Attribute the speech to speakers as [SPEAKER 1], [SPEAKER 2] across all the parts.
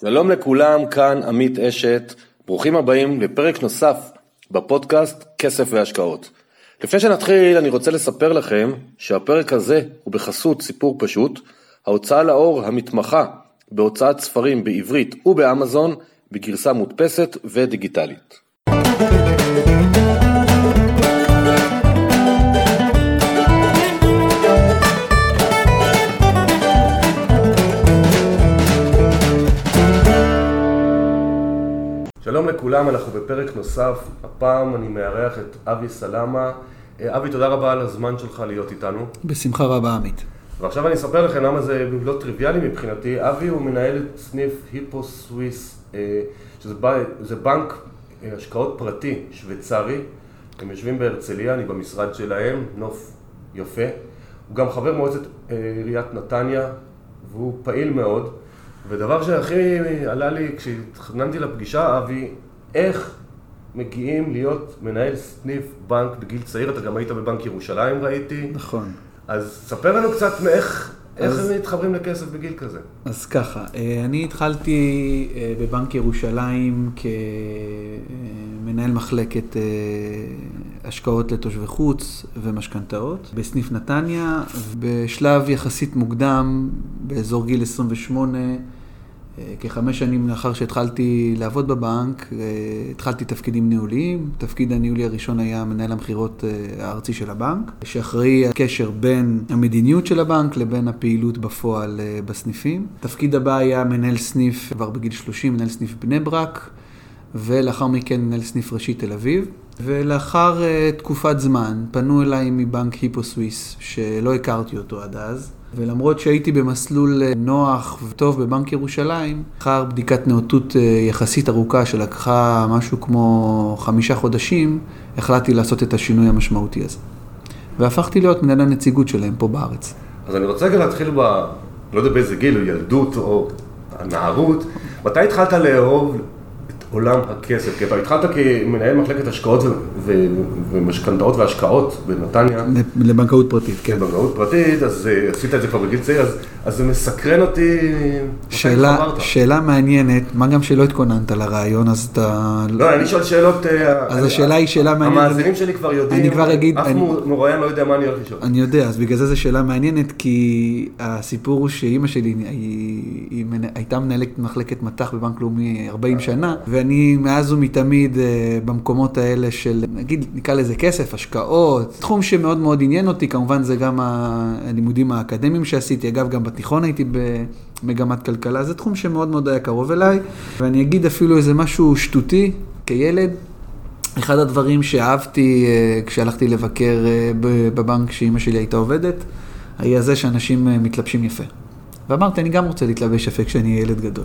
[SPEAKER 1] שלום לכולם, כאן עמית אשת, ברוכים הבאים לפרק נוסף בפודקאסט כסף והשקעות. לפני שנתחיל אני רוצה לספר לכם שהפרק הזה הוא בחסות סיפור פשוט, ההוצאה לאור המתמחה בהוצאת ספרים בעברית ובאמזון בגרסה מודפסת ודיגיטלית. שלום לכולם, אנחנו בפרק נוסף, הפעם אני מארח את אבי סלמה. אה, אבי, תודה רבה על הזמן שלך להיות איתנו.
[SPEAKER 2] בשמחה רבה, עמית.
[SPEAKER 1] ועכשיו אני אספר לכם למה זה לא טריוויאלי מבחינתי. אבי הוא מנהל סניף היפו סוויס, אה, שזה זה בנק אה, השקעות פרטי שוויצרי. הם יושבים בהרצליה, אני במשרד שלהם, נוף יפה. הוא גם חבר מועצת עיריית נתניה, והוא פעיל מאוד. ודבר שהכי עלה לי כשהתכננתי לפגישה, אבי, איך מגיעים להיות מנהל סניף בנק בגיל צעיר? אתה גם היית בבנק ירושלים, ראיתי.
[SPEAKER 2] נכון.
[SPEAKER 1] אז ספר לנו קצת מאיך... איך הם מתחברים לכסף בגיל כזה?
[SPEAKER 2] אז ככה, אה, אני התחלתי אה, בבנק ירושלים כמנהל מחלקת אה, השקעות לתושבי חוץ ומשכנתאות בסניף נתניה, בשלב יחסית מוקדם, באזור גיל 28, כחמש שנים לאחר שהתחלתי לעבוד בבנק, התחלתי תפקידים ניהוליים. תפקיד הניהולי הראשון היה מנהל המכירות הארצי של הבנק, שאחראי הקשר בין המדיניות של הבנק לבין הפעילות בפועל בסניפים. תפקיד הבא היה מנהל סניף, כבר בגיל 30, מנהל סניף בני ברק, ולאחר מכן מנהל סניף ראשי תל אביב. ולאחר תקופת זמן פנו אליי מבנק היפו סוויס, שלא הכרתי אותו עד אז, ולמרות שהייתי במסלול אה, נוח וטוב בבנק ירושלים, אחר בדיקת נאותות אה, יחסית ארוכה שלקחה משהו כמו חמישה חודשים, החלטתי לעשות את השינוי המשמעותי הזה. והפכתי להיות מנהל הנציגות שלהם פה בארץ.
[SPEAKER 1] אז אני רוצה רגע להתחיל ב... לא יודע באיזה גיל, או ילדות או הנערות. מתי התחלת לאהוב עולם הכסף, כי אתה התחלת כמנהל מחלקת השקעות ומשכנתאות והשקעות בנתניה.
[SPEAKER 2] לבנקאות פרטית,
[SPEAKER 1] כן. לבנקאות פרטית, אז אה, עשית את זה כבר בגיל צעיר, אז, אז זה מסקרן אותי.
[SPEAKER 2] שאלה, שאלה מעניינת, מה גם שלא התכוננת לרעיון, אז אתה...
[SPEAKER 1] לא, אני שואל שאלות...
[SPEAKER 2] אה, אז אני, השאלה היא שאלה מעניינת.
[SPEAKER 1] המאזינים שלי כבר יודעים,
[SPEAKER 2] אני כבר אגיד...
[SPEAKER 1] אף אני, מרואיין לא יודע מה אני הולך לשאול.
[SPEAKER 2] אני יודע, אז בגלל זה זו שאלה מעניינת, כי הסיפור הוא שאימא שלי היא, היא, היא הייתה מנהלת מחלקת מט"ח בבנק לאומי 40 שנה, ואני מאז ומתמיד אה, במקומות האלה של, נגיד, נקרא לזה כסף, השקעות, תחום שמאוד מאוד עניין אותי, כמובן זה גם הלימודים האקדמיים שעשיתי, אגב, גם בתיכון הייתי במגמת כלכלה, זה תחום שמאוד מאוד היה קרוב אליי, ואני אגיד אפילו איזה משהו שטותי, כילד, אחד הדברים שאהבתי אה, כשהלכתי לבקר אה, בבנק שאימא שלי הייתה עובדת, היה זה שאנשים מתלבשים יפה. ואמרתי, אני גם רוצה להתלבש יפה כשאני אהיה ילד גדול.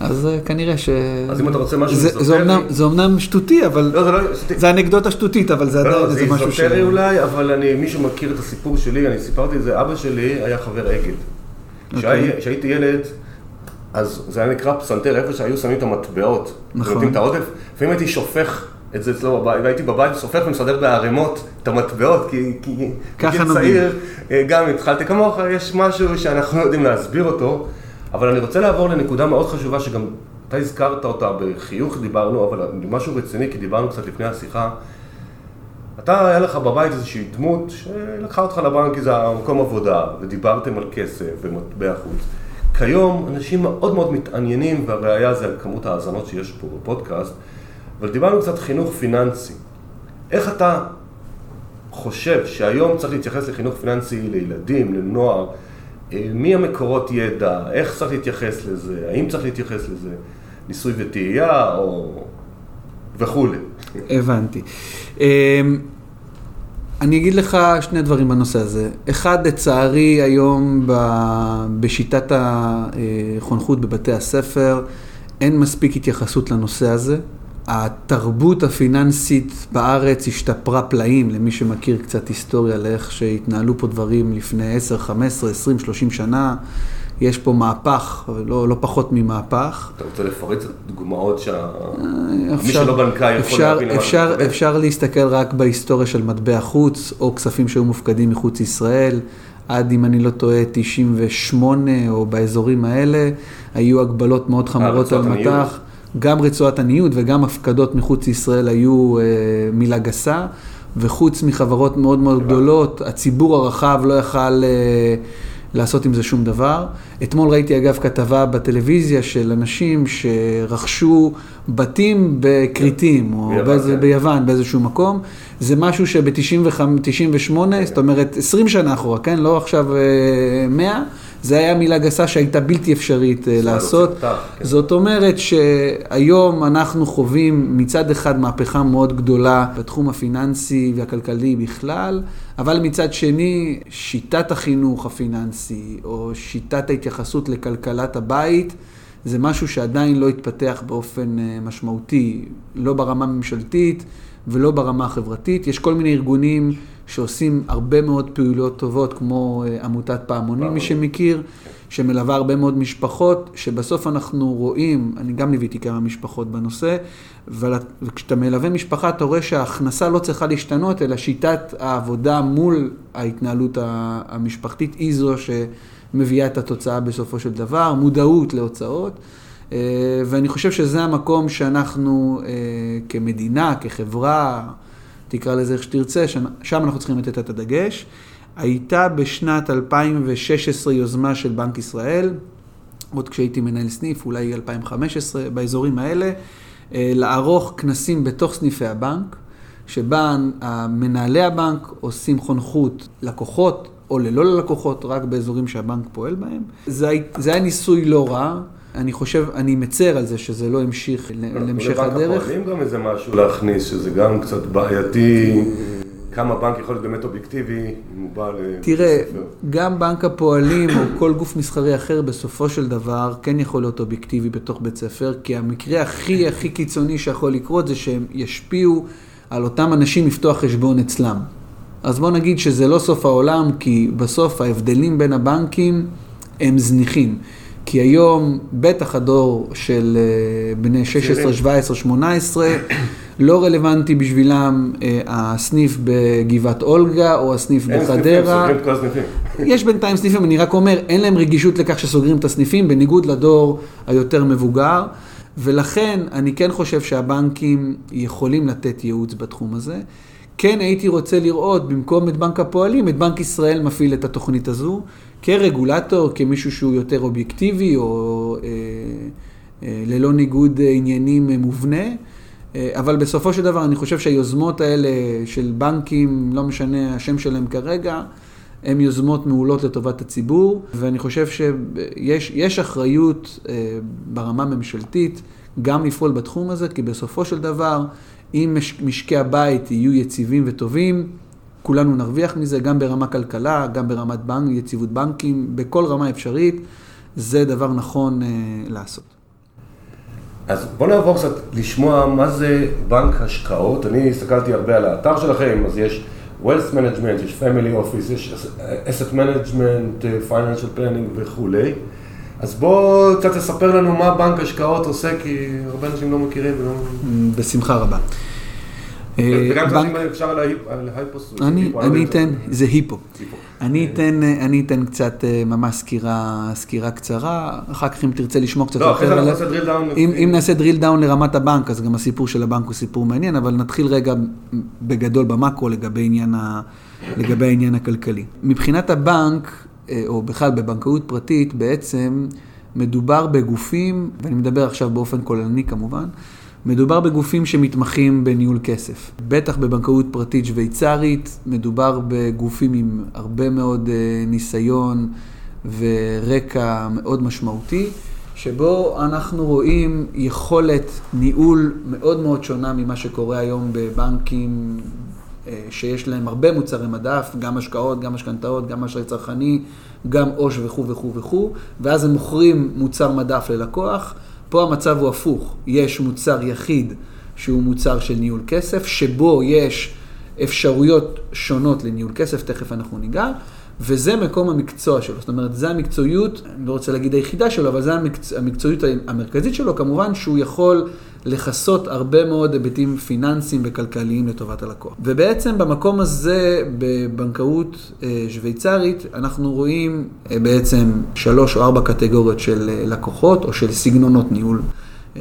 [SPEAKER 2] אז אה, כנראה ש...
[SPEAKER 1] אז אם אתה רוצה משהו איזוטרי...
[SPEAKER 2] זה אומנם שטותי, אבל... לא, זה לא... זה אנקדוטה שטותית, אבל זה
[SPEAKER 1] עדיין איזה משהו ש... זה איזוטרי אולי, אבל אני, מישהו מכיר את הסיפור שלי, אני סיפרתי את זה, אבא שלי היה חבר אגד. אוקיי. כשהייתי ילד, אז זה היה נקרא פסנתר, איפה שהיו שמים את המטבעות. נכון. נותנים את העודף. לפעמים הייתי שופך את זה אצלו בבית, והייתי בבית סופך ומסדר בערימות את המטבעות, כי כגיל צעיר אה, גם התחלתי כמוך, יש משהו שאנחנו יודעים להסביר אותו. אבל אני רוצה לעבור לנקודה מאוד חשובה שגם אתה הזכרת אותה בחיוך דיברנו, אבל משהו רציני, כי דיברנו קצת לפני השיחה. אתה, היה לך בבית איזושהי דמות שלקחה אותך לבנק כי זה המקום עבודה, ודיברתם על כסף ומטבע חוץ. כיום אנשים מאוד מאוד מתעניינים, והראיה זה על כמות ההאזנות שיש פה בפודקאסט, אבל דיברנו קצת חינוך פיננסי. איך אתה חושב שהיום צריך להתייחס לחינוך פיננסי לילדים, לנוער, אה, מי המקורות ידע, איך צריך להתייחס לזה, האם צריך להתייחס לזה, ניסוי וטעייה או וכולי.
[SPEAKER 2] הבנתי. אמ, אני אגיד לך שני דברים בנושא הזה. אחד, לצערי, היום בשיטת החונכות בבתי הספר, אין מספיק התייחסות לנושא הזה. התרבות הפיננסית בארץ השתפרה פלאים, למי שמכיר קצת היסטוריה לאיך שהתנהלו פה דברים לפני 10, 15, 20, 30 שנה. יש פה מהפך, לא, לא פחות ממהפך.
[SPEAKER 1] אתה רוצה לפרט דוגמאות שמי אה, שלא בנקאי יכול להבין
[SPEAKER 2] מה אפשר, אפשר להסתכל רק בהיסטוריה של מטבע חוץ, או כספים שהיו מופקדים מחוץ לישראל. עד, אם אני לא טועה, 98 או באזורים האלה, היו הגבלות מאוד חמורות על מטח. גם רצועת הניוד וגם הפקדות מחוץ לישראל היו אה, מילה גסה, וחוץ מחברות מאוד מאוד גדולות, הציבור הרחב לא יכל אה, לעשות עם זה שום דבר. אתמול ראיתי אגב כתבה בטלוויזיה של אנשים שרכשו בתים בכריתים, או ביוון, באיזה, כן. ביוון, באיזשהו מקום. זה משהו שב-98, כן. זאת אומרת 20 שנה אחורה, כן? לא עכשיו 100. זה היה מילה גסה שהייתה בלתי אפשרית אה, לעשות. כן. זאת אומרת שהיום אנחנו חווים מצד אחד מהפכה מאוד גדולה בתחום הפיננסי והכלכלי בכלל, אבל מצד שני, שיטת החינוך הפיננסי, או שיטת ההתייחסות לכלכלת הבית, זה משהו שעדיין לא התפתח באופן אה, משמעותי, לא ברמה ממשלתית ולא ברמה החברתית. יש כל מיני ארגונים שעושים הרבה מאוד פעילויות טובות, כמו אה, עמותת פעמונים, מי שמכיר, שמלווה הרבה מאוד משפחות, שבסוף אנחנו רואים, אני גם ליוויתי כמה משפחות בנושא, וכשאתה מלווה משפחה, אתה רואה שההכנסה לא צריכה להשתנות, אלא שיטת העבודה מול ההתנהלות המשפחתית היא זו שמביאה את התוצאה בסופו של דבר, מודעות להוצאות. אה, ואני חושב שזה המקום שאנחנו אה, כמדינה, כחברה, תקרא לזה איך שתרצה, שם אנחנו צריכים לתת את הדגש. הייתה בשנת 2016 יוזמה של בנק ישראל, עוד כשהייתי מנהל סניף, אולי 2015, באזורים האלה, אה, לערוך כנסים בתוך סניפי הבנק, שבה מנהלי הבנק עושים חונכות לקוחות או ללא ללקוחות, רק באזורים שהבנק פועל בהם. זה, זה היה ניסוי לא רע. אני חושב, אני מצר על זה שזה לא המשיך להמשך הדרך. לבנק
[SPEAKER 1] הפועלים גם איזה משהו להכניס, שזה גם קצת בעייתי. כמה בנק יכול להיות באמת אובייקטיבי אם הוא בא
[SPEAKER 2] לספר. תראה, גם בנק הפועלים או כל גוף מסחרי אחר בסופו של דבר כן יכול להיות אובייקטיבי בתוך בית ספר, כי המקרה הכי הכי קיצוני שיכול לקרות זה שהם ישפיעו על אותם אנשים לפתוח חשבון אצלם. אז בוא נגיד שזה לא סוף העולם, כי בסוף ההבדלים בין הבנקים הם זניחים. כי היום, בטח הדור של אה, בני 16, 17, 18, לא רלוונטי בשבילם אה, הסניף בגבעת אולגה או הסניף בחדרה.
[SPEAKER 1] אין סניפים, סוגרים את כל הסניפים.
[SPEAKER 2] יש בינתיים סניפים, אני רק אומר, אין להם רגישות לכך שסוגרים את הסניפים, בניגוד לדור היותר מבוגר. ולכן אני כן חושב שהבנקים יכולים לתת ייעוץ בתחום הזה. כן הייתי רוצה לראות במקום את בנק הפועלים, את בנק ישראל מפעיל את התוכנית הזו, כרגולטור, כמישהו שהוא יותר אובייקטיבי או אה, אה, ללא ניגוד עניינים מובנה. אה, אבל בסופו של דבר אני חושב שהיוזמות האלה של בנקים, לא משנה השם שלהם כרגע, הן יוזמות מעולות לטובת הציבור, ואני חושב שיש אחריות אה, ברמה ממשלתית גם לפעול בתחום הזה, כי בסופו של דבר, אם משקי הבית יהיו יציבים וטובים, כולנו נרוויח מזה, גם ברמה כלכלה, גם ברמת בנק, יציבות בנקים, בכל רמה אפשרית, זה דבר נכון אה, לעשות.
[SPEAKER 1] אז בוא נעבור קצת לשמוע מה זה בנק השקעות. אני הסתכלתי הרבה על האתר שלכם, אז יש Wealth Management, יש Family Office, יש Asset Management, Financial Planning וכולי. אז בוא קצת תספר לנו מה בנק השקעות עושה, כי הרבה אנשים לא מכירים ולא...
[SPEAKER 2] בשמחה רבה.
[SPEAKER 1] אה, וגם קצת אם אפשר על ההיפוס.
[SPEAKER 2] אני אתן, זה היפו. אני אתן, אתן קצת אה, ממש סקירה, קצרה, אחר כך אם תרצה לשמוע קצת
[SPEAKER 1] לא, אחרי זה נעשה drill down.
[SPEAKER 2] אם נעשה drill down לרמת הבנק, אז גם הסיפור של הבנק הוא סיפור מעניין, אבל נתחיל רגע בגדול במאקרו לגבי העניין הכלכלי. מבחינת הבנק, אה, או בכלל בבנקאות פרטית, בעצם מדובר בגופים, ואני מדבר עכשיו באופן כוללני כמובן, מדובר בגופים שמתמחים בניהול כסף. בטח בבנקאות פרטית שוויצרית, מדובר בגופים עם הרבה מאוד אה, ניסיון ורקע מאוד משמעותי, שבו אנחנו רואים יכולת ניהול מאוד מאוד שונה ממה שקורה היום בבנקים אה, שיש להם הרבה מוצרי מדף, גם השקעות, גם משכנתאות, גם אשראי צרכני, גם עו"ש וכו' וכו' וכו', ואז הם מוכרים מוצר מדף ללקוח. פה המצב הוא הפוך, יש מוצר יחיד שהוא מוצר של ניהול כסף, שבו יש אפשרויות שונות לניהול כסף, תכף אנחנו ניגע, וזה מקום המקצוע שלו. זאת אומרת, זה המקצועיות, אני לא רוצה להגיד היחידה שלו, אבל זה המקצ... המקצועיות המרכזית שלו, כמובן שהוא יכול לכסות הרבה מאוד היבטים פיננסיים וכלכליים לטובת הלקוח. ובעצם במקום הזה, בבנקאות אה, שוויצרית, אנחנו רואים אה, בעצם שלוש או ארבע קטגוריות של אה, לקוחות או של סגנונות ניהול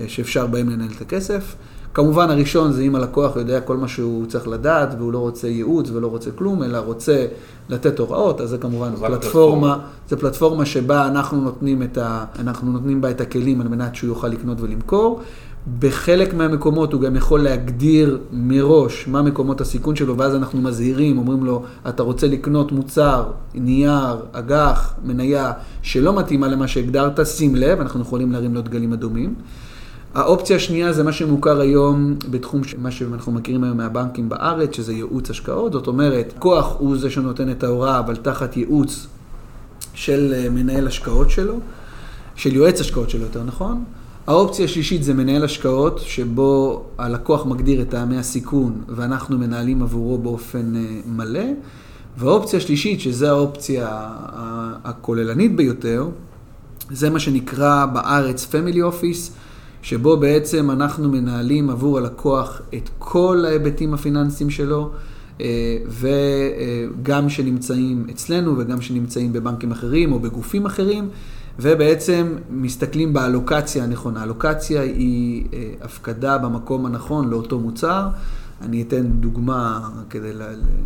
[SPEAKER 2] שאפשר בהם לנהל את הכסף. כמובן הראשון זה אם הלקוח יודע כל מה שהוא צריך לדעת והוא לא רוצה ייעוץ ולא רוצה כלום, אלא רוצה לתת הוראות, אז זה כמובן פלטפורמה, זה פלטפורמה שבה אנחנו נותנים, את ה, אנחנו נותנים בה את הכלים על מנת שהוא יוכל לקנות ולמכור. בחלק מהמקומות הוא גם יכול להגדיר מראש מה מקומות הסיכון שלו, ואז אנחנו מזהירים, אומרים לו, אתה רוצה לקנות מוצר, נייר, אג"ח, מניה, שלא מתאימה למה שהגדרת, שים לב, אנחנו יכולים להרים לו דגלים אדומים. האופציה השנייה זה מה שמוכר היום בתחום, מה שאנחנו מכירים היום מהבנקים בארץ, שזה ייעוץ השקעות. זאת אומרת, כוח הוא זה שנותן את ההוראה, אבל תחת ייעוץ של אה, מנהל השקעות שלו, של יועץ השקעות שלו, יותר נכון. האופציה השלישית זה מנהל השקעות, שבו הלקוח מגדיר את טעמי הסיכון ואנחנו מנהלים עבורו באופן אה, מלא. והאופציה השלישית, שזו האופציה הכוללנית ביותר, זה מה שנקרא בארץ Family Office. שבו בעצם אנחנו מנהלים עבור הלקוח את כל ההיבטים הפיננסיים שלו, אה, וגם שנמצאים אצלנו וגם שנמצאים בבנקים אחרים או בגופים אחרים, ובעצם מסתכלים באלוקציה הנכונה. אלוקציה היא אה, הפקדה במקום הנכון לאותו מוצר. אני אתן דוגמה כדי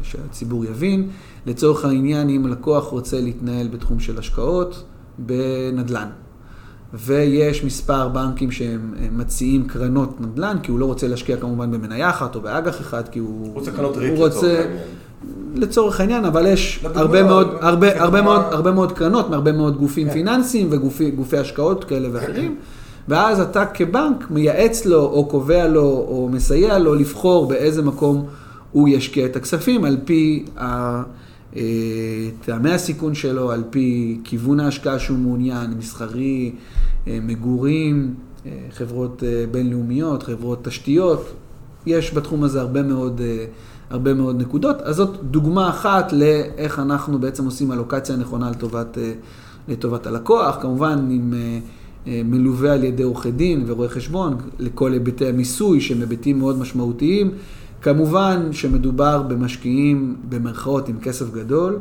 [SPEAKER 2] שהציבור יבין. לצורך העניין, אם לקוח רוצה להתנהל בתחום של השקעות בנדל"ן. ויש מספר בנקים שהם מציעים קרנות נדל"ן, כי הוא לא רוצה להשקיע כמובן במניה אחת או באג"ח אחד, כי הוא...
[SPEAKER 1] רוצה קרנות ריט לצורך העניין.
[SPEAKER 2] לצורך העניין, אבל יש הרבה מאוד, הרבה, הרבה, מאוד, הרבה מאוד קרנות מהרבה מאוד גופים כן. פיננסיים וגופי השקעות כאלה ואחרים, ואז אתה כבנק מייעץ לו או קובע לו או מסייע לו לבחור באיזה מקום הוא ישקיע את הכספים על פי ה... אה, טעמי הסיכון שלו, על פי כיוון ההשקעה שהוא מעוניין, מסחרי, אה, מגורים, אה, חברות בינלאומיות, חברות תשתיות. יש בתחום הזה הרבה מאוד, הרבה מאוד נקודות. אז זאת דוגמה אחת לאיך אנחנו בעצם עושים אלוקציה נכונה לטובת, לטובת הלקוח. כמובן, עם... מלווה על ידי עורכי דין ורואי חשבון, לכל היבטי המיסוי שהם היבטים מאוד משמעותיים. כמובן שמדובר במשקיעים במרכאות עם כסף גדול,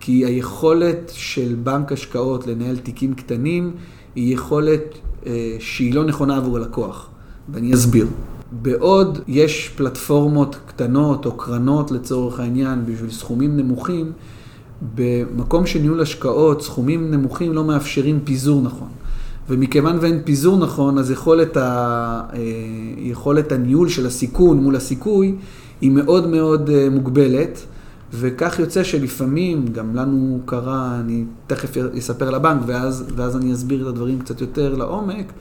[SPEAKER 2] כי היכולת של בנק השקעות לנהל תיקים קטנים היא יכולת אה, שהיא לא נכונה עבור הלקוח, ואני אסביר. בעוד יש פלטפורמות קטנות או קרנות לצורך העניין בשביל סכומים נמוכים, במקום של ניהול השקעות, סכומים נמוכים לא מאפשרים פיזור נכון. ומכיוון ואין פיזור נכון, אז יכולת, ה, אה, יכולת הניהול של הסיכון מול הסיכוי היא מאוד מאוד אה, מוגבלת, וכך יוצא שלפעמים, גם לנו קרה, אני תכף אספר לבנק ואז, ואז אני אסביר את הדברים קצת יותר לעומק,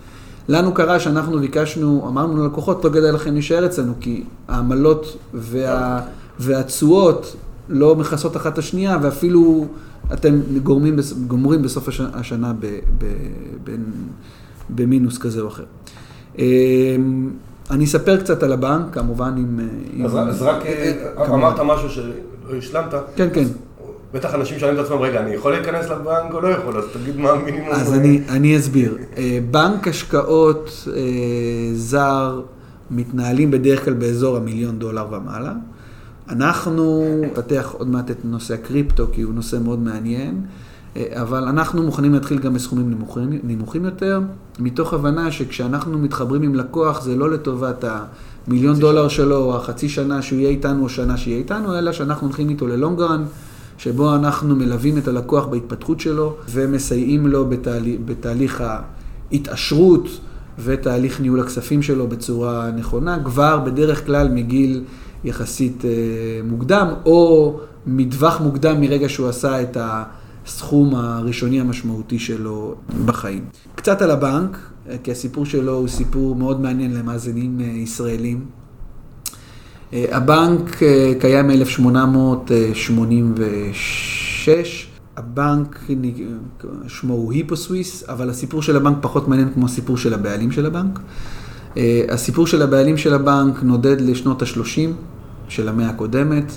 [SPEAKER 2] לנו קרה שאנחנו ביקשנו, אמרנו ללקוחות, לא כדאי לכם להישאר אצלנו, כי העמלות וה, והתשואות לא מכסות אחת את השנייה, ואפילו אתם גורמים, גומרים בסוף השנה ב, ב, ב, במינוס כזה או אחר. אמ, אני אספר קצת על הבנק, כמובן עם...
[SPEAKER 1] אז, עם... אז רק אה, אה, אמרת משהו שלא השלמת.
[SPEAKER 2] כן, כן.
[SPEAKER 1] בטח אנשים שואלים את עצמם, רגע, אני יכול להיכנס לבנק או לא יכול? אז תגיד מה המינימום.
[SPEAKER 2] אז אני, אני אסביר. אה, בנק השקעות זר מתנהלים בדרך כלל באזור המיליון דולר ומעלה. אנחנו נפתח עוד מעט את נושא הקריפטו, כי הוא נושא מאוד מעניין, אה, אבל אנחנו מוכנים להתחיל גם בסכומים נמוכים, נמוכים יותר, מתוך הבנה שכשאנחנו מתחברים עם לקוח, זה לא לטובת המיליון דולר שנה. שלו, או החצי שנה שהוא יהיה איתנו, או שנה שיהיה איתנו, אלא שאנחנו הולכים איתו ללונגרן. שבו אנחנו מלווים את הלקוח בהתפתחות שלו ומסייעים לו בתהליך, בתהליך ההתעשרות ותהליך ניהול הכספים שלו בצורה נכונה, כבר בדרך כלל מגיל יחסית אה, מוקדם, או מטווח מוקדם מרגע שהוא עשה את הסכום הראשוני המשמעותי שלו בחיים. קצת על הבנק, אה, כי הסיפור שלו הוא סיפור מאוד מעניין למאזינים אה, ישראלים. הבנק קיים מ-1886, הבנק שמו הוא היפוסוויס, אבל הסיפור של הבנק פחות מעניין כמו הסיפור של הבעלים של הבנק. הסיפור של הבעלים של הבנק נודד לשנות ה-30 של המאה הקודמת.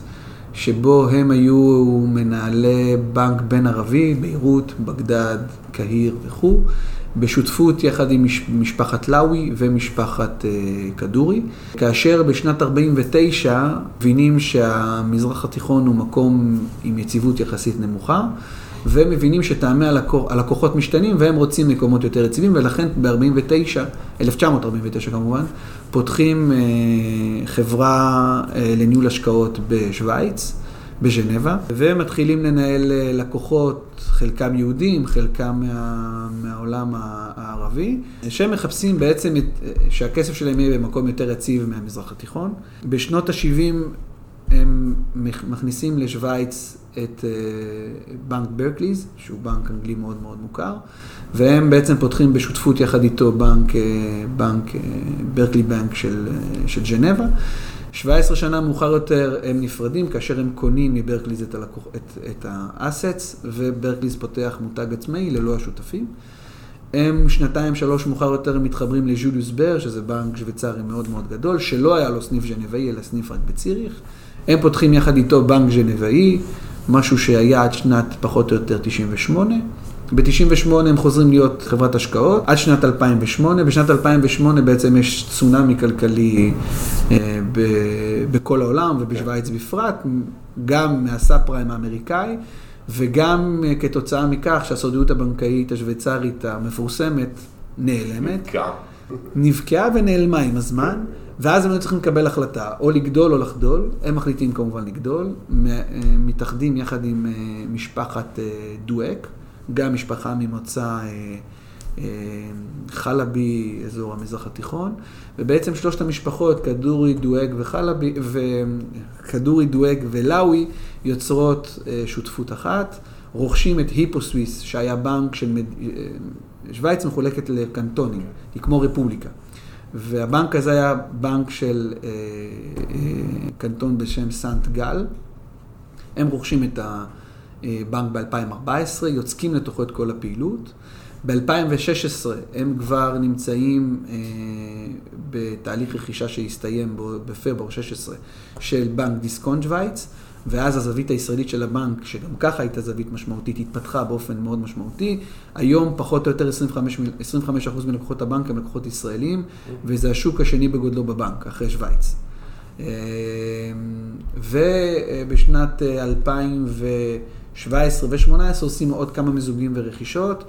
[SPEAKER 2] שבו הם היו מנהלי בנק בין ערבי, ביירות, בגדד, קהיר וכו', בשותפות יחד עם משפחת לאווי ומשפחת כדורי, כאשר בשנת 49' מבינים שהמזרח התיכון הוא מקום עם יציבות יחסית נמוכה. ומבינים שטעמי הלקוחות משתנים והם רוצים מקומות יותר יציבים, ולכן ב-49, 1949 כמובן, פותחים חברה לניהול השקעות בשוויץ, בז'נבה, ומתחילים לנהל לקוחות, חלקם יהודים, חלקם מה, מהעולם הערבי, שהם מחפשים בעצם את, שהכסף שלהם יהיה במקום יותר יציב מהמזרח התיכון. בשנות ה-70 הם מכניסים לשוויץ את בנק ברקליז, שהוא בנק אנגלי מאוד מאוד מוכר, והם בעצם פותחים בשותפות יחד איתו בנק, בנק ברקלי בנק של, של ג'נבה. 17 שנה מאוחר יותר הם נפרדים, כאשר הם קונים מברקליז את, הלקוח, את, את ה assets, וברקליז פותח מותג עצמאי ללא השותפים. הם שנתיים, שלוש מאוחר יותר הם מתחברים לג'וליוס בר, שזה בנק שוויצרי מאוד מאוד גדול, שלא היה לו סניף ג'נבאי, אלא סניף רק בציריך. הם פותחים יחד איתו בנק ג'נבאי, משהו שהיה עד שנת פחות או יותר 98. ב-98 הם חוזרים להיות חברת השקעות, עד שנת 2008. בשנת 2008 בעצם יש צונאמי כלכלי אה, ב- בכל העולם ובשוויץ בפרט, גם מהסאב פריים האמריקאי, וגם אה, כתוצאה מכך שהסודיות הבנקאית השוויצרית המפורסמת נעלמת.
[SPEAKER 1] נתקעה.
[SPEAKER 2] נבקעה ונעלמה עם הזמן, ואז הם היו צריכים לקבל החלטה, או לגדול או לחדול. הם מחליטים כמובן לגדול, מתאחדים יחד עם משפחת דואק, גם משפחה ממוצא חלבי, אזור המזרח התיכון, ובעצם שלושת המשפחות, כדורי, דואג וחלבי, וכדורי, דואג ולאווי, יוצרות שותפות אחת. רוכשים את היפוסוויס, שהיה בנק של... שווייץ מחולקת לקנטונים, היא כמו רפובליקה. והבנק הזה היה בנק של אה, אה, קנטון בשם סנט גל. הם רוכשים את הבנק ב-2014, יוצקים לתוכו את כל הפעילות. ב-2016 הם כבר נמצאים אה, בתהליך רכישה שהסתיים בפברואר 16 של בנק דיסקונט שווייץ. ואז הזווית הישראלית של הבנק, שגם ככה הייתה זווית משמעותית, התפתחה באופן מאוד משמעותי. היום פחות או יותר 25%, 25 מלקוחות הבנק הם לקוחות ישראלים, וזה השוק השני בגודלו בבנק, אחרי שווייץ. ובשנת 2017 ו-2018 עושים עוד כמה מיזוגים ורכישות.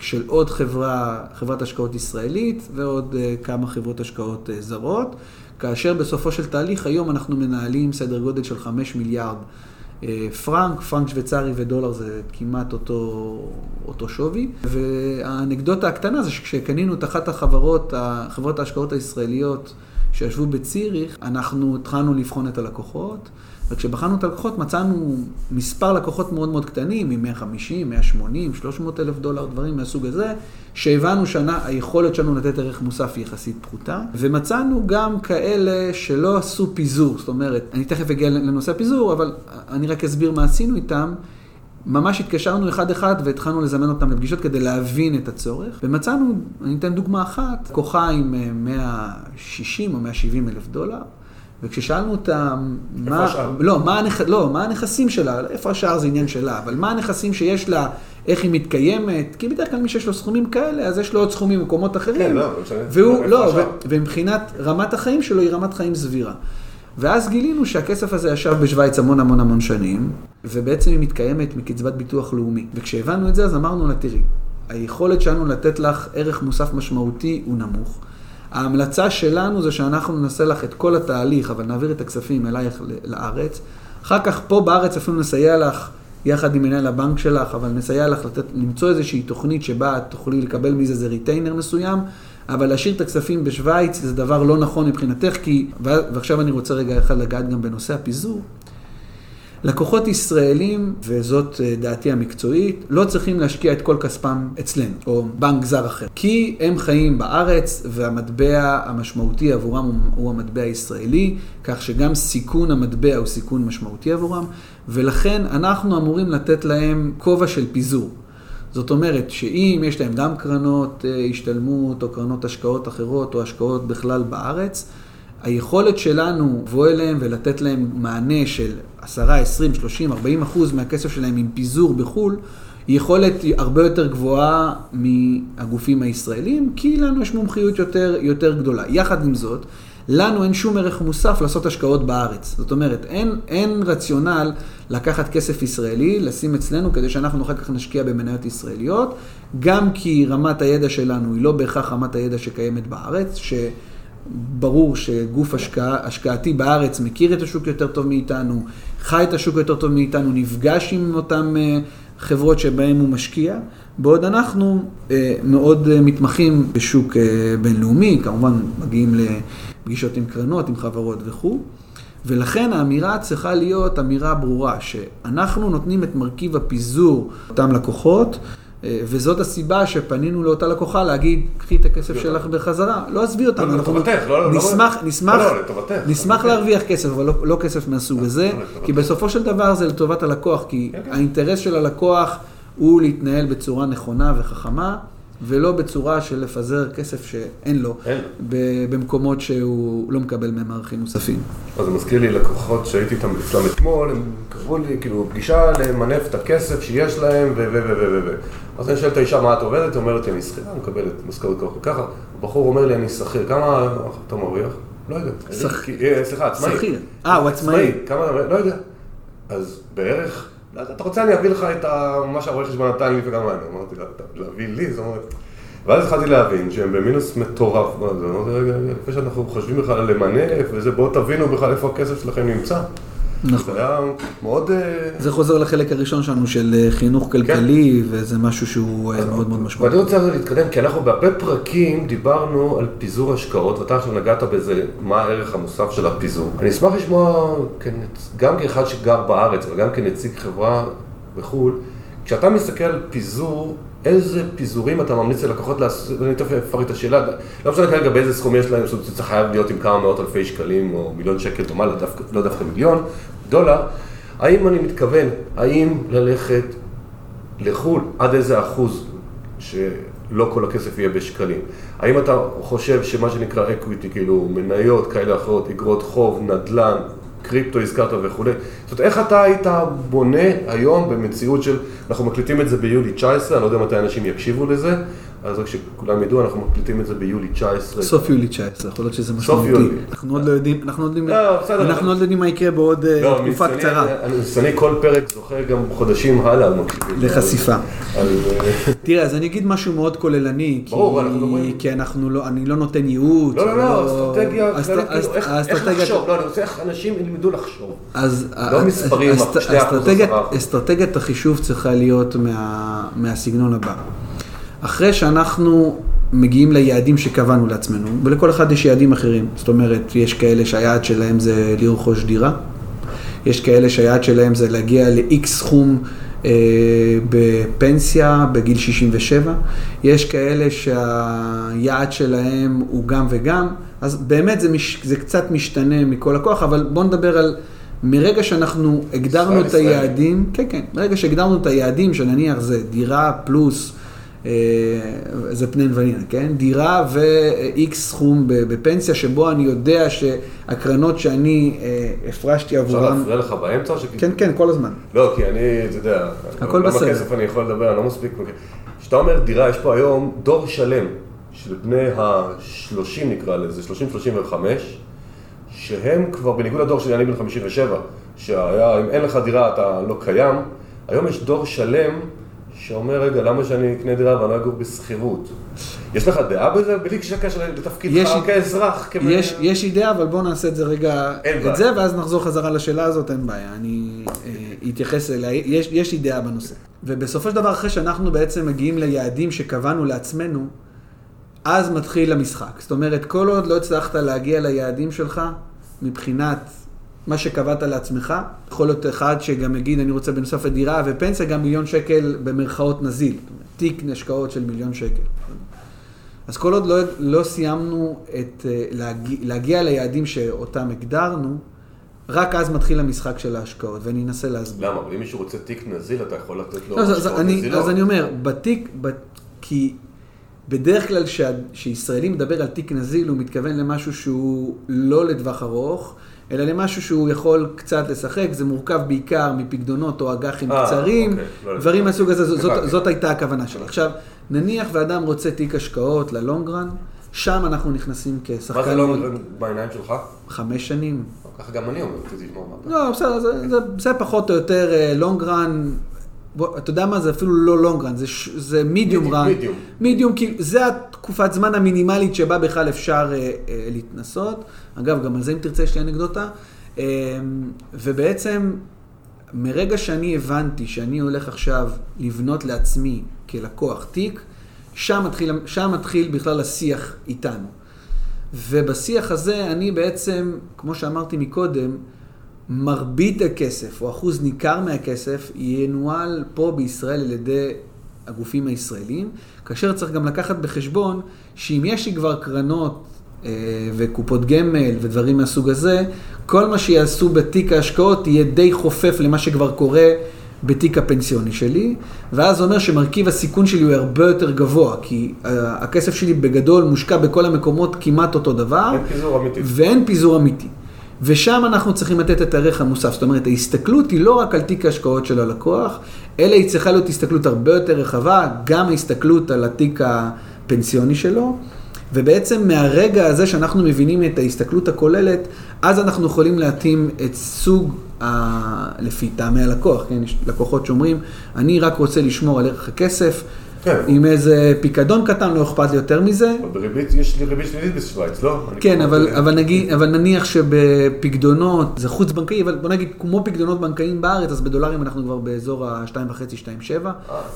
[SPEAKER 2] של עוד חברה, חברת השקעות ישראלית ועוד כמה חברות השקעות זרות. כאשר בסופו של תהליך היום אנחנו מנהלים סדר גודל של 5 מיליארד פרנק, פרנק שוויצרי ודולר זה כמעט אותו, אותו שווי. והאנקדוטה הקטנה זה שכשקנינו את אחת החברות, חברות ההשקעות הישראליות שישבו בציריך, אנחנו התחלנו לבחון את הלקוחות. וכשבחנו את הלקוחות מצאנו מספר לקוחות מאוד מאוד קטנים, מ-150, 180, 300 אלף דולר, דברים מהסוג הזה, שהבנו שהיכולת שלנו לתת ערך מוסף היא יחסית פחותה, ומצאנו גם כאלה שלא עשו פיזור, זאת אומרת, אני תכף אגיע לנושא הפיזור, אבל אני רק אסביר מה עשינו איתם. ממש התקשרנו אחד-אחד והתחלנו לזמן אותם לפגישות כדי להבין את הצורך, ומצאנו, אני אתן דוגמה אחת, לקוחה עם 160 או 170 אלף דולר. וכששאלנו אותם, מה,
[SPEAKER 1] השאר?
[SPEAKER 2] לא, מה, הנכ... לא, מה הנכסים שלה, איפה השאר זה עניין שלה, אבל מה הנכסים שיש לה, איך היא מתקיימת, כי בדרך כלל מי שיש לו סכומים כאלה, אז יש לו עוד סכומים במקומות אחרים.
[SPEAKER 1] כן, לא.
[SPEAKER 2] והוא,
[SPEAKER 1] איפה
[SPEAKER 2] לא, ו... ומבחינת רמת החיים שלו היא רמת חיים סבירה. ואז גילינו שהכסף הזה ישב בשוויץ המון המון המון שנים, ובעצם היא מתקיימת מקצבת ביטוח לאומי. וכשהבנו את זה, אז אמרנו לה, תראי, היכולת שלנו לתת לך ערך מוסף משמעותי הוא נמוך. ההמלצה שלנו זה שאנחנו נעשה לך את כל התהליך, אבל נעביר את הכספים אלייך לארץ. אחר כך פה בארץ אפילו נסייע לך יחד עם מנהל הבנק שלך, אבל נסייע לך לתת, למצוא איזושהי תוכנית שבה את תוכלי לקבל מזה איזה ריטיינר מסוים, אבל להשאיר את הכספים בשוויץ זה דבר לא נכון מבחינתך, כי, ועכשיו אני רוצה רגע אחד לגעת גם בנושא הפיזור. לקוחות ישראלים, וזאת דעתי המקצועית, לא צריכים להשקיע את כל כספם אצלנו, או בנק זר אחר. כי הם חיים בארץ, והמטבע המשמעותי עבורם הוא המטבע הישראלי, כך שגם סיכון המטבע הוא סיכון משמעותי עבורם, ולכן אנחנו אמורים לתת להם כובע של פיזור. זאת אומרת שאם יש להם גם קרנות השתלמות, או קרנות השקעות אחרות, או השקעות בכלל בארץ, היכולת שלנו לבוא אליהם ולתת להם מענה של 10, 20, 30, 40 אחוז מהכסף שלהם עם פיזור בחו"ל, היא יכולת הרבה יותר גבוהה מהגופים הישראלים, כי לנו יש מומחיות יותר, יותר גדולה. יחד עם זאת, לנו אין שום ערך מוסף לעשות השקעות בארץ. זאת אומרת, אין, אין רציונל לקחת כסף ישראלי, לשים אצלנו כדי שאנחנו אחר כך נשקיע במניות ישראליות, גם כי רמת הידע שלנו היא לא בהכרח רמת הידע שקיימת בארץ, שברור שגוף השקע, השקעתי בארץ מכיר את השוק יותר טוב מאיתנו, חי את השוק יותר טוב מאיתנו, נפגש עם אותם אה, חברות שבהן הוא משקיע. בעוד אנחנו אה, מאוד אה, מתמחים בשוק בינלאומי, כמובן מגיעים לפגישות עם קרנות, עם חברות וכו', ולכן האמירה צריכה להיות אמירה ברורה, שאנחנו נותנים את מרכיב הפיזור לאותם לקוחות, וזאת הסיבה שפנינו לאותה לקוחה להגיד, קחי את הכסף שלך בחזרה. לא עזבי אותנו,
[SPEAKER 1] לא,
[SPEAKER 2] אנחנו נשמח להרוויח כסף, אבל לא כסף מהסוג הזה, כי בסופו של דבר זה לטובת הלקוח, כי כן, כן. האינטרס של הלקוח... הוא להתנהל בצורה נכונה וחכמה, ולא בצורה של לפזר כסף שאין לו,
[SPEAKER 1] אין.
[SPEAKER 2] במקומות שהוא לא מקבל מהם ערכים נוספים.
[SPEAKER 1] אז זה מזכיר לי לקוחות שהייתי איתם אצלם אתמול, הם קראו לי כאילו פגישה למנף את הכסף שיש להם ו ו ו ו ו אז אני שואל את האישה מה את עובדת, היא אומרת לי אני שכירה, אני מקבלת משכורת ככה וככה, הבחור אומר לי אני שכיר, כמה אתה מרוויח? לא יודע. אה, סליחה, עצמאי.
[SPEAKER 2] שכיר. אה, הוא עצמאי.
[SPEAKER 1] כמה, לא יודע. אז בערך אתה רוצה אני אביא לך את מה שהרואה חשבון נתן לי וגם אני. אמרתי לה, להביא לי? זאת אומרת... ואז התחלתי להבין שהם במינוס מטורף. אמרתי, רגע, לפני שאנחנו חושבים בכלל למנף וזה, בואו תבינו בכלל איפה הכסף שלכם נמצא.
[SPEAKER 2] נכון.
[SPEAKER 1] זה היה מאוד... אה,
[SPEAKER 2] זה חוזר לחלק הראשון שלנו של אה, חינוך כלכלי, כן. וזה משהו שהוא אה, מאוד מאוד משמעותי.
[SPEAKER 1] ואני רוצה להתקדם, כי אנחנו בהרבה פרקים דיברנו על פיזור השקעות, ואתה עכשיו נגעת בזה, מה הערך המוסף של הפיזור. אני אשמח לשמוע, גם כאחד שגר בארץ, וגם כנציג חברה בחו"ל, כשאתה מסתכל על פיזור, איזה פיזורים אתה ממליץ ללקוחות לעשות, ואני תכף אפרט את השאלה, לא משנה כרגע באיזה סכום יש להם, זה חייב להיות עם כמה מאות אלפי שקלים או מיליון שקל או מה, לא דווקא מיליון דולר, האם אני מתכוון, האם ללכת לחו"ל עד איזה אחוז שלא כל הכסף יהיה בשקלים? האם אתה חושב שמה שנקרא equity, כאילו מניות כאלה אחרות, אגרות חוב, נדל"ן, קריפטו הזכרת וכולי. זאת אומרת, איך אתה היית בונה היום במציאות של, אנחנו מקליטים את זה ביולי 19, אני לא יודע מתי אנשים יקשיבו לזה, אז רק שכולם ידעו, אנחנו מקליטים את זה ביולי 19.
[SPEAKER 2] סוף יולי 19, יכול להיות שזה משמעותי. אנחנו עוד לא יודעים, אנחנו עוד יודעים, לא, בסדר, אנחנו עוד לא יודעים מה יקרה בעוד אה, לא, תקופה קצרה.
[SPEAKER 1] אני כל פרק זוכר גם חודשים הלאה.
[SPEAKER 2] לחשיפה. אה, תראה, אז אני אגיד משהו מאוד כוללני, כי אנחנו לא, אני לא נותן ייעוץ.
[SPEAKER 1] לא, לא, לא, אסטרטגיה, איך לחשוב, לא, אני רוצה איך אנשים ילמדו לחשוב. לא מספרים,
[SPEAKER 2] אסטרטגיית החישוב צריכה להיות מהסגנון הבא. אחרי שאנחנו מגיעים ליעדים שקבענו לעצמנו, ולכל אחד יש יעדים אחרים. זאת אומרת, יש כאלה שהיעד שלהם זה לרכוש דירה, יש כאלה שהיעד שלהם זה להגיע ל-X סכום אה, בפנסיה בגיל 67, יש כאלה שהיעד שלהם הוא גם וגם, אז באמת זה, מש, זה קצת משתנה מכל הכוח, אבל בואו נדבר על... מרגע שאנחנו הגדרנו את היעדים, כן, כן, מרגע שהגדרנו את היעדים, שנניח זה דירה פלוס זה פני נבנינה, כן? דירה ו-X סכום בפנסיה, שבו אני יודע שהקרנות שאני אה, הפרשתי עבורם...
[SPEAKER 1] אפשר להפריע לך באמצע?
[SPEAKER 2] כן, כן, כל הזמן.
[SPEAKER 1] לא, כי אני, אתה יודע,
[SPEAKER 2] הכל בסדר.
[SPEAKER 1] כמה כסף אני יכול לדבר, אני לא מספיק... כשאתה אומר דירה, יש פה היום דור שלם של בני ה-30 נקרא לזה, 30-35, שהם כבר, בניגוד לדור שלי, אני בן 57, שהיה, אם אין לך דירה אתה לא קיים, היום יש דור שלם שאומר, רגע, למה שאני אקנה דירה ואני לא אגור בשכירות? יש לך דעה בזה? בלי קשר לתפקידך כאזרח?
[SPEAKER 2] יש, יש לי דעה, אבל בואו נעשה את זה רגע, את בעיה. זה, ואז נחזור חזרה לשאלה הזאת, אין בעיה. אני אה, אתייחס אליה, יש, יש לי דעה בנושא. ובסופו של דבר, אחרי שאנחנו בעצם מגיעים ליעדים שקבענו לעצמנו, אז מתחיל המשחק. זאת אומרת, כל עוד לא הצלחת להגיע ליעדים שלך, מבחינת מה שקבעת לעצמך. יכול להיות אחד שגם יגיד, אני רוצה בנוסף לדירה ופנסיה, גם מיליון שקל במרכאות נזיל. תיק השקעות של מיליון שקל. אז כל עוד לא, לא סיימנו את, אה, להגיע, להגיע ליעדים שאותם הגדרנו, רק אז מתחיל המשחק של ההשקעות, ואני אנסה להסביר.
[SPEAKER 1] למה? אבל אם מישהו רוצה תיק נזיל, אתה יכול לתת לו
[SPEAKER 2] לא, השקעות אני, נזילות. אז אני אומר, בתיק, בת, כי בדרך כלל כשישראלי מדבר על תיק נזיל, הוא מתכוון למשהו שהוא לא לטווח ארוך, אלא למשהו שהוא יכול קצת לשחק, זה מורכב בעיקר מפקדונות או אג"חים
[SPEAKER 1] אה,
[SPEAKER 2] קצרים,
[SPEAKER 1] אוקיי, לא
[SPEAKER 2] דברים
[SPEAKER 1] הבנתי.
[SPEAKER 2] מהסוג הזה, זאת, זאת. זאת הייתה הכוונה שלי. עכשיו, נניח ואדם רוצה תיק השקעות ללונגרן, שם אנחנו נכנסים
[SPEAKER 1] מה
[SPEAKER 2] כשחקן
[SPEAKER 1] זה לא
[SPEAKER 2] מאוד-
[SPEAKER 1] בעיניים שלך?
[SPEAKER 2] חמש שנים.
[SPEAKER 1] ככה גם אני אומר, רציתי לשמוע מה.
[SPEAKER 2] לא, בסדר, זה, זה, זה פחות או יותר לונגרן, אתה יודע מה, זה אפילו לא לונגרן, זה, ש- זה מידיום
[SPEAKER 1] Medium,
[SPEAKER 2] רן. מידיום, כי זה התקופת זמן המינימלית שבה בכלל אפשר אה, אה, להתנסות. אגב, גם על זה אם תרצה יש לי אנקדוטה. אה, ובעצם, מרגע שאני הבנתי שאני הולך עכשיו לבנות לעצמי כלקוח תיק, שם מתחיל, שם מתחיל בכלל השיח איתנו. ובשיח הזה אני בעצם, כמו שאמרתי מקודם, מרבית הכסף, או אחוז ניכר מהכסף, ינוהל פה בישראל על ידי הגופים הישראלים, כאשר צריך גם לקחת בחשבון שאם יש לי כבר קרנות אה, וקופות גמל ודברים מהסוג הזה, כל מה שיעשו בתיק ההשקעות יהיה די חופף למה שכבר קורה בתיק הפנסיוני שלי, ואז זה אומר שמרכיב הסיכון שלי הוא הרבה יותר גבוה, כי אה, הכסף שלי בגדול מושקע בכל המקומות כמעט אותו דבר.
[SPEAKER 1] אין פיזור אמיתי.
[SPEAKER 2] ואין פיזור אמיתי. ושם אנחנו צריכים לתת את הערך המוסף. זאת אומרת, ההסתכלות היא לא רק על תיק ההשקעות של הלקוח, אלא היא צריכה להיות הסתכלות הרבה יותר רחבה, גם ההסתכלות על התיק הפנסיוני שלו. ובעצם מהרגע הזה שאנחנו מבינים את ההסתכלות הכוללת, אז אנחנו יכולים להתאים את סוג, ה... לפי טעמי הלקוח, כן? יש לקוחות שאומרים, אני רק רוצה לשמור על ערך הכסף,
[SPEAKER 1] כן.
[SPEAKER 2] עם איזה פיקדון קטן, לא אכפת לי יותר מזה.
[SPEAKER 1] אבל בריבית, יש לי ריבית שלילית בשוויץ, לא?
[SPEAKER 2] כן, אבל, אבל, נגיד, אבל נניח שבפקדונות, זה חוץ בנקאי, אבל בוא נגיד כמו פקדונות בנקאיים בארץ, אז בדולרים אנחנו כבר באזור ה-2.5-2.7,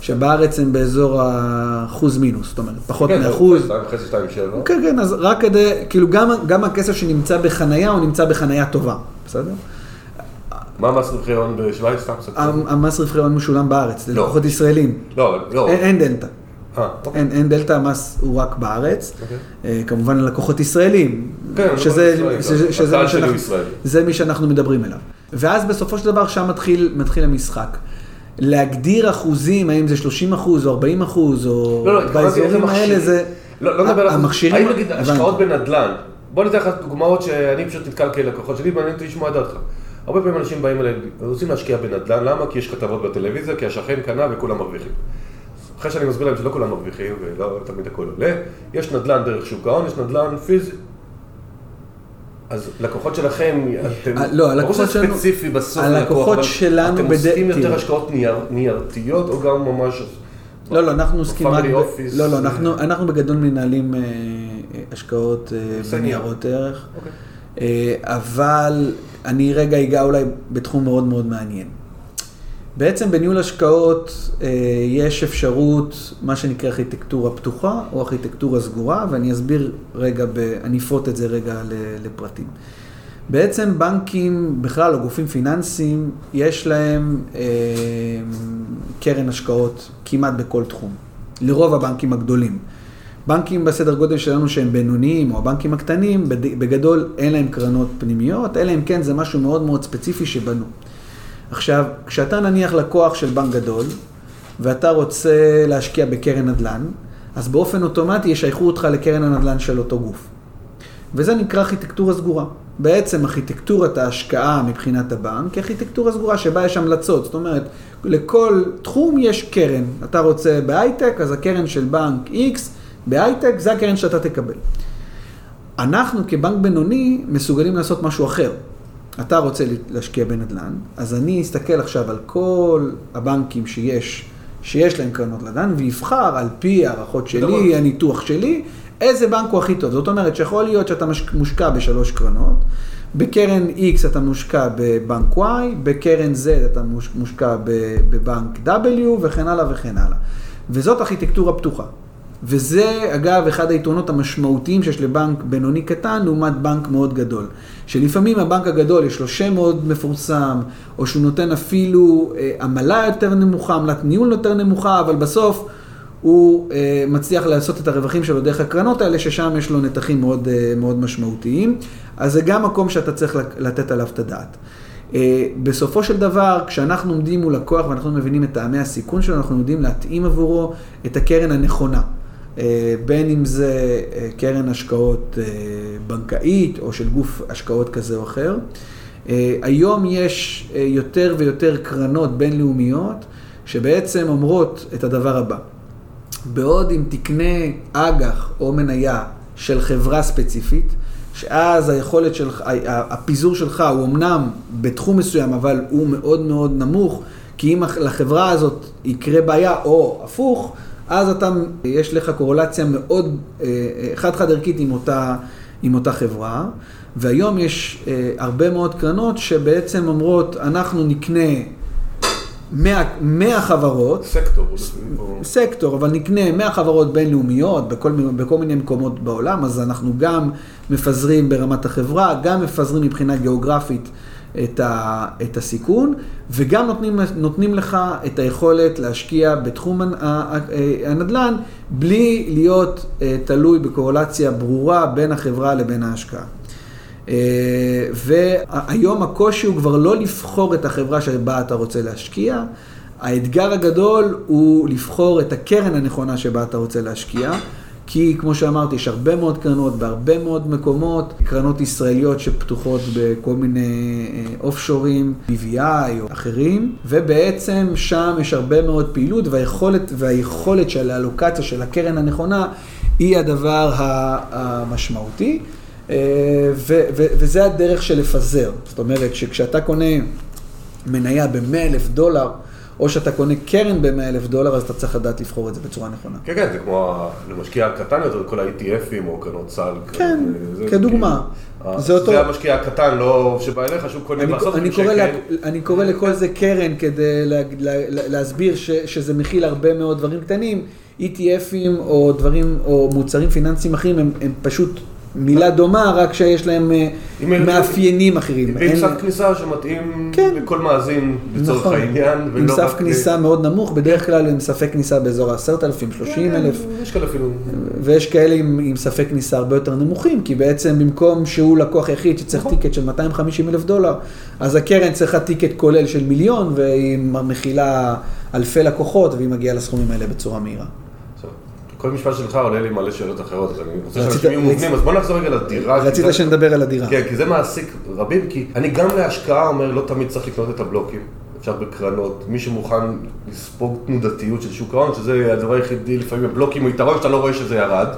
[SPEAKER 2] שבארץ הם באזור האחוז מינוס, זאת אומרת, פחות
[SPEAKER 1] כן,
[SPEAKER 2] מאחוז.
[SPEAKER 1] שתיים שבע.
[SPEAKER 2] כן, כן, אז רק כדי, כאילו גם, גם הכסף שנמצא בחנייה, הוא נמצא בחנייה טובה, בסדר?
[SPEAKER 1] מה המס רווחי הון בשוויץ? סתם קצת.
[SPEAKER 2] המ- המס רווחי הון משולם בארץ,
[SPEAKER 1] לא.
[SPEAKER 2] ללקוחות ישראלים.
[SPEAKER 1] לא, לא.
[SPEAKER 2] אין, דלתא.
[SPEAKER 1] אה, אוקיי.
[SPEAKER 2] אין, אין דלתא, המס הוא רק בארץ.
[SPEAKER 1] אוקיי.
[SPEAKER 2] אה, כמובן ללקוחות ישראלים.
[SPEAKER 1] כן,
[SPEAKER 2] שזה, שזה, שאנחנו. זה מי שאנחנו מדברים אליו. ואז בסופו של דבר שם מתחיל, מתחיל המשחק. להגדיר אחוזים, האם זה 30 אחוז או 40 אחוז, או
[SPEAKER 1] לא, לא,
[SPEAKER 2] באזורים האלה. זה...
[SPEAKER 1] לא, לא נדבר על
[SPEAKER 2] המכשירים...
[SPEAKER 1] האם נגיד. השקעות בנדל"ן, בוא ניתן לך דוגמאות שאני פשוט נתקל כלקוחות שלי, מעניין אותי לשמוע את דעתך. הרבה פעמים אנשים באים אליי, רוצים להשקיע בנדל"ן, למה? כי יש כתבות בטלוויזיה, כי השכן קנה וכולם מרוויחים. אחרי שאני מסביר להם שלא כולם מרוויחים ולא תמיד הכל עולה, יש נדל"ן דרך שוק ההון, יש נדל"ן פיזי. אז לקוחות שלכם, אתם,
[SPEAKER 2] אה, לא,
[SPEAKER 1] ברור
[SPEAKER 2] הלקוחות שלנו-
[SPEAKER 1] ספציפי בסוף
[SPEAKER 2] הלקוחות
[SPEAKER 1] ללקוח, אבל
[SPEAKER 2] שלנו
[SPEAKER 1] אתם עוסקים יותר. השקעות נייר, ניירתיות או גם ממש...
[SPEAKER 2] לא, לא, אנחנו עוסקים רק... ב- לא, לא,
[SPEAKER 1] אה,
[SPEAKER 2] אנחנו, אנחנו בגדול מנהלים אה, השקעות בניירות ערך,
[SPEAKER 1] אוקיי.
[SPEAKER 2] אבל אני רגע אגע אולי בתחום מאוד מאוד מעניין. בעצם בניהול השקעות אה, יש אפשרות, מה שנקרא ארכיטקטורה פתוחה או ארכיטקטורה סגורה, ואני אסביר רגע, ב, אני אפרוט את זה רגע לפרטים. בעצם בנקים בכלל, או גופים פיננסיים, יש להם אה, קרן השקעות כמעט בכל תחום. לרוב הבנקים הגדולים. בנקים בסדר גודל שלנו שהם בינוניים, או הבנקים הקטנים, בגדול אין להם קרנות פנימיות, אלא אם כן זה משהו מאוד מאוד ספציפי שבנו. עכשיו, כשאתה נניח לקוח של בנק גדול, ואתה רוצה להשקיע בקרן נדל"ן, אז באופן אוטומטי ישייכו אותך לקרן הנדל"ן של אותו גוף. וזה נקרא ארכיטקטורה סגורה. בעצם ארכיטקטורת ההשקעה מבחינת הבנק היא ארכיטקטורה סגורה שבה יש המלצות. זאת אומרת, לכל תחום יש קרן. אתה רוצה בהייטק, אז הקרן של בנק X בהייטק זה הקרן שאתה תקבל. אנחנו כבנק בינוני מסוגלים לעשות משהו אחר. אתה רוצה להשקיע בנדל"ן, אז אני אסתכל עכשיו על כל הבנקים שיש, שיש להם קרנות נדל"ן, ואבחר על פי הערכות. שלי, הניתוח שלי, איזה בנק הוא הכי טוב. זאת אומרת שיכול להיות שאתה מושקע בשלוש קרנות, בקרן X אתה מושקע בבנק Y, בקרן Z אתה מוש- מושקע בבנק W וכן הלאה וכן הלאה. וזאת ארכיטקטורה פתוחה. וזה, אגב, אחד היתרונות המשמעותיים שיש לבנק בינוני קטן לעומת בנק מאוד גדול. שלפעמים הבנק הגדול יש לו שם מאוד מפורסם, או שהוא נותן אפילו אה, עמלה יותר נמוכה, עמלת ניהול יותר נמוכה, אבל בסוף הוא אה, מצליח לעשות את הרווחים שלו דרך הקרנות האלה, ששם יש לו נתחים מאוד, אה, מאוד משמעותיים. אז זה גם מקום שאתה צריך לתת עליו את הדעת. אה, בסופו של דבר, כשאנחנו עומדים מול לקוח ואנחנו מבינים את טעמי הסיכון שלו, אנחנו יודעים להתאים עבורו את הקרן הנכונה. בין אם זה קרן השקעות בנקאית או של גוף השקעות כזה או אחר. היום יש יותר ויותר קרנות בינלאומיות שבעצם אומרות את הדבר הבא. בעוד אם תקנה אג"ח או מניה של חברה ספציפית, שאז היכולת שלך, הפיזור שלך הוא אמנם בתחום מסוים, אבל הוא מאוד מאוד נמוך, כי אם לחברה הזאת יקרה בעיה, או הפוך, אז אתה, יש לך קורולציה מאוד אה, אה, חד-חד ערכית עם אותה, עם אותה חברה. והיום יש אה, הרבה מאוד קרנות שבעצם אומרות, אנחנו נקנה 100, 100 חברות,
[SPEAKER 1] סקטור,
[SPEAKER 2] סקטור, אבל נקנה 100 חברות בינלאומיות בכל, בכל מיני מקומות בעולם, אז אנחנו גם מפזרים ברמת החברה, גם מפזרים מבחינה גיאוגרפית את, ה, את הסיכון, וגם נותנים, נותנים לך את היכולת להשקיע בתחום הנדל"ן, בלי להיות אה, תלוי בקורלציה ברורה בין החברה לבין ההשקעה. אה, והיום הקושי הוא כבר לא לבחור את החברה שבה אתה רוצה להשקיע, האתגר הגדול הוא לבחור את הקרן הנכונה שבה אתה רוצה להשקיע. כי כמו שאמרתי, יש הרבה מאוד קרנות בהרבה מאוד מקומות, קרנות ישראליות שפתוחות בכל מיני אופשורים, BVI או אחרים, ובעצם שם יש הרבה מאוד פעילות והיכולת, והיכולת של האלוקציה של הקרן הנכונה היא הדבר המשמעותי. אה, ו- ו- וזה הדרך של לפזר. זאת אומרת שכשאתה קונה מניה ב-100 אלף דולר, או שאתה קונה קרן ב-100 אלף דולר, אז אתה צריך לדעת לבחור את זה בצורה נכונה.
[SPEAKER 1] כן, כן, זה כמו למשקיע הקטן יותר, כל ה-ETFים או קרנות סל.
[SPEAKER 2] כן, כדוגמה.
[SPEAKER 1] כאילו, זה, אותו... זה המשקיע הקטן, לא שבא אליך, שהוא קונה בסוף
[SPEAKER 2] אני, קורא לה, אני קורא לכל זה קרן כדי לה, לה, לה, להסביר ש, שזה מכיל הרבה מאוד דברים קטנים. ETFים או דברים, או מוצרים פיננסיים אחרים, הם פשוט מילה דומה, רק שיש להם אה, מאפיינים אחרים.
[SPEAKER 1] עם סף כניסה שמתאים כן. לכל מאזין לצורך נכון. העניין.
[SPEAKER 2] עם סף כניסה מאוד נמוך, בדרך כלל עם ספי כניסה באזור ה-10,000, 30,000.
[SPEAKER 1] יש כאלה אפילו.
[SPEAKER 2] ויש כאלה עם, עם ספי כניסה הרבה יותר נמוכים, כי בעצם במקום שהוא לקוח יחיד שצריך נכון. ticket של 250 אלף דולר, אז הקרן צריכה ticket כולל של מיליון, והיא מכילה אלפי לקוחות, והיא מגיעה לסכומים האלה בצורה מהירה.
[SPEAKER 1] כל משפט שלך עולה לי מלא שאלות אחרות, אז אני רוצה שאנשים יהיו מובנים, אז בוא נחזור רגע לדירה.
[SPEAKER 2] רצית שנדבר על הדירה.
[SPEAKER 1] כן, כי זה מעסיק רבים, כי אני גם להשקעה אומר, לא תמיד צריך לקנות את הבלוקים. אפשר בקרנות, מי שמוכן לספוג תנודתיות של שוק ההון, שזה הדבר היחידי, לפעמים הבלוקים הוא יתרון שאתה לא רואה שזה ירד,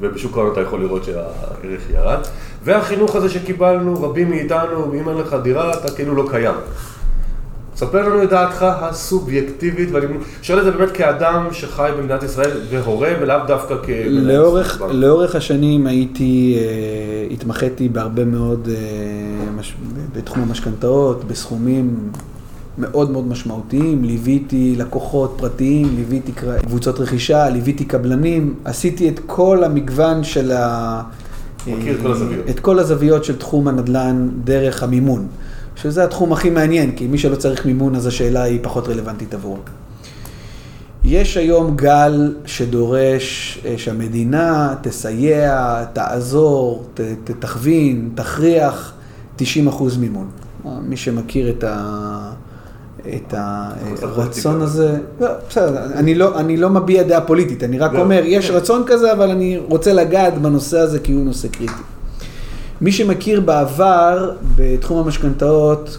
[SPEAKER 1] ובשוק ההון אתה יכול לראות שהערך ירד. והחינוך הזה שקיבלנו, רבים מאיתנו, אם אין לך דירה, אתה כאילו לא קיים. ספר לנו את דעתך הסובייקטיבית, ואני שואל את זה באמת כאדם שחי במדינת ישראל והורה, ולאו דווקא כ...
[SPEAKER 2] לאורך, לאורך השנים הייתי, uh, התמחיתי בהרבה מאוד, uh, מש, בתחום המשכנתאות, בסכומים מאוד מאוד משמעותיים, ליוויתי לקוחות פרטיים, ליוויתי קבוצות רכישה, ליוויתי קבלנים, עשיתי את כל המגוון של ה...
[SPEAKER 1] מכיר את כל הזוויות.
[SPEAKER 2] את כל הזוויות של תחום הנדל"ן דרך המימון. שזה התחום הכי מעניין, כי מי שלא צריך מימון אז השאלה היא פחות רלוונטית עבורו. יש היום גל שדורש אה, שהמדינה תסייע, תעזור, ת, תכווין, תכריח 90% מימון. מי שמכיר את, ה, את הרצון הזה, לא, בסדר, אני לא, אני לא מביע דעה פוליטית, אני רק לא, אומר, יש. רצון כזה, אבל אני רוצה לגעת בנושא הזה כי הוא נושא קריטי. מי שמכיר בעבר, בתחום המשכנתאות,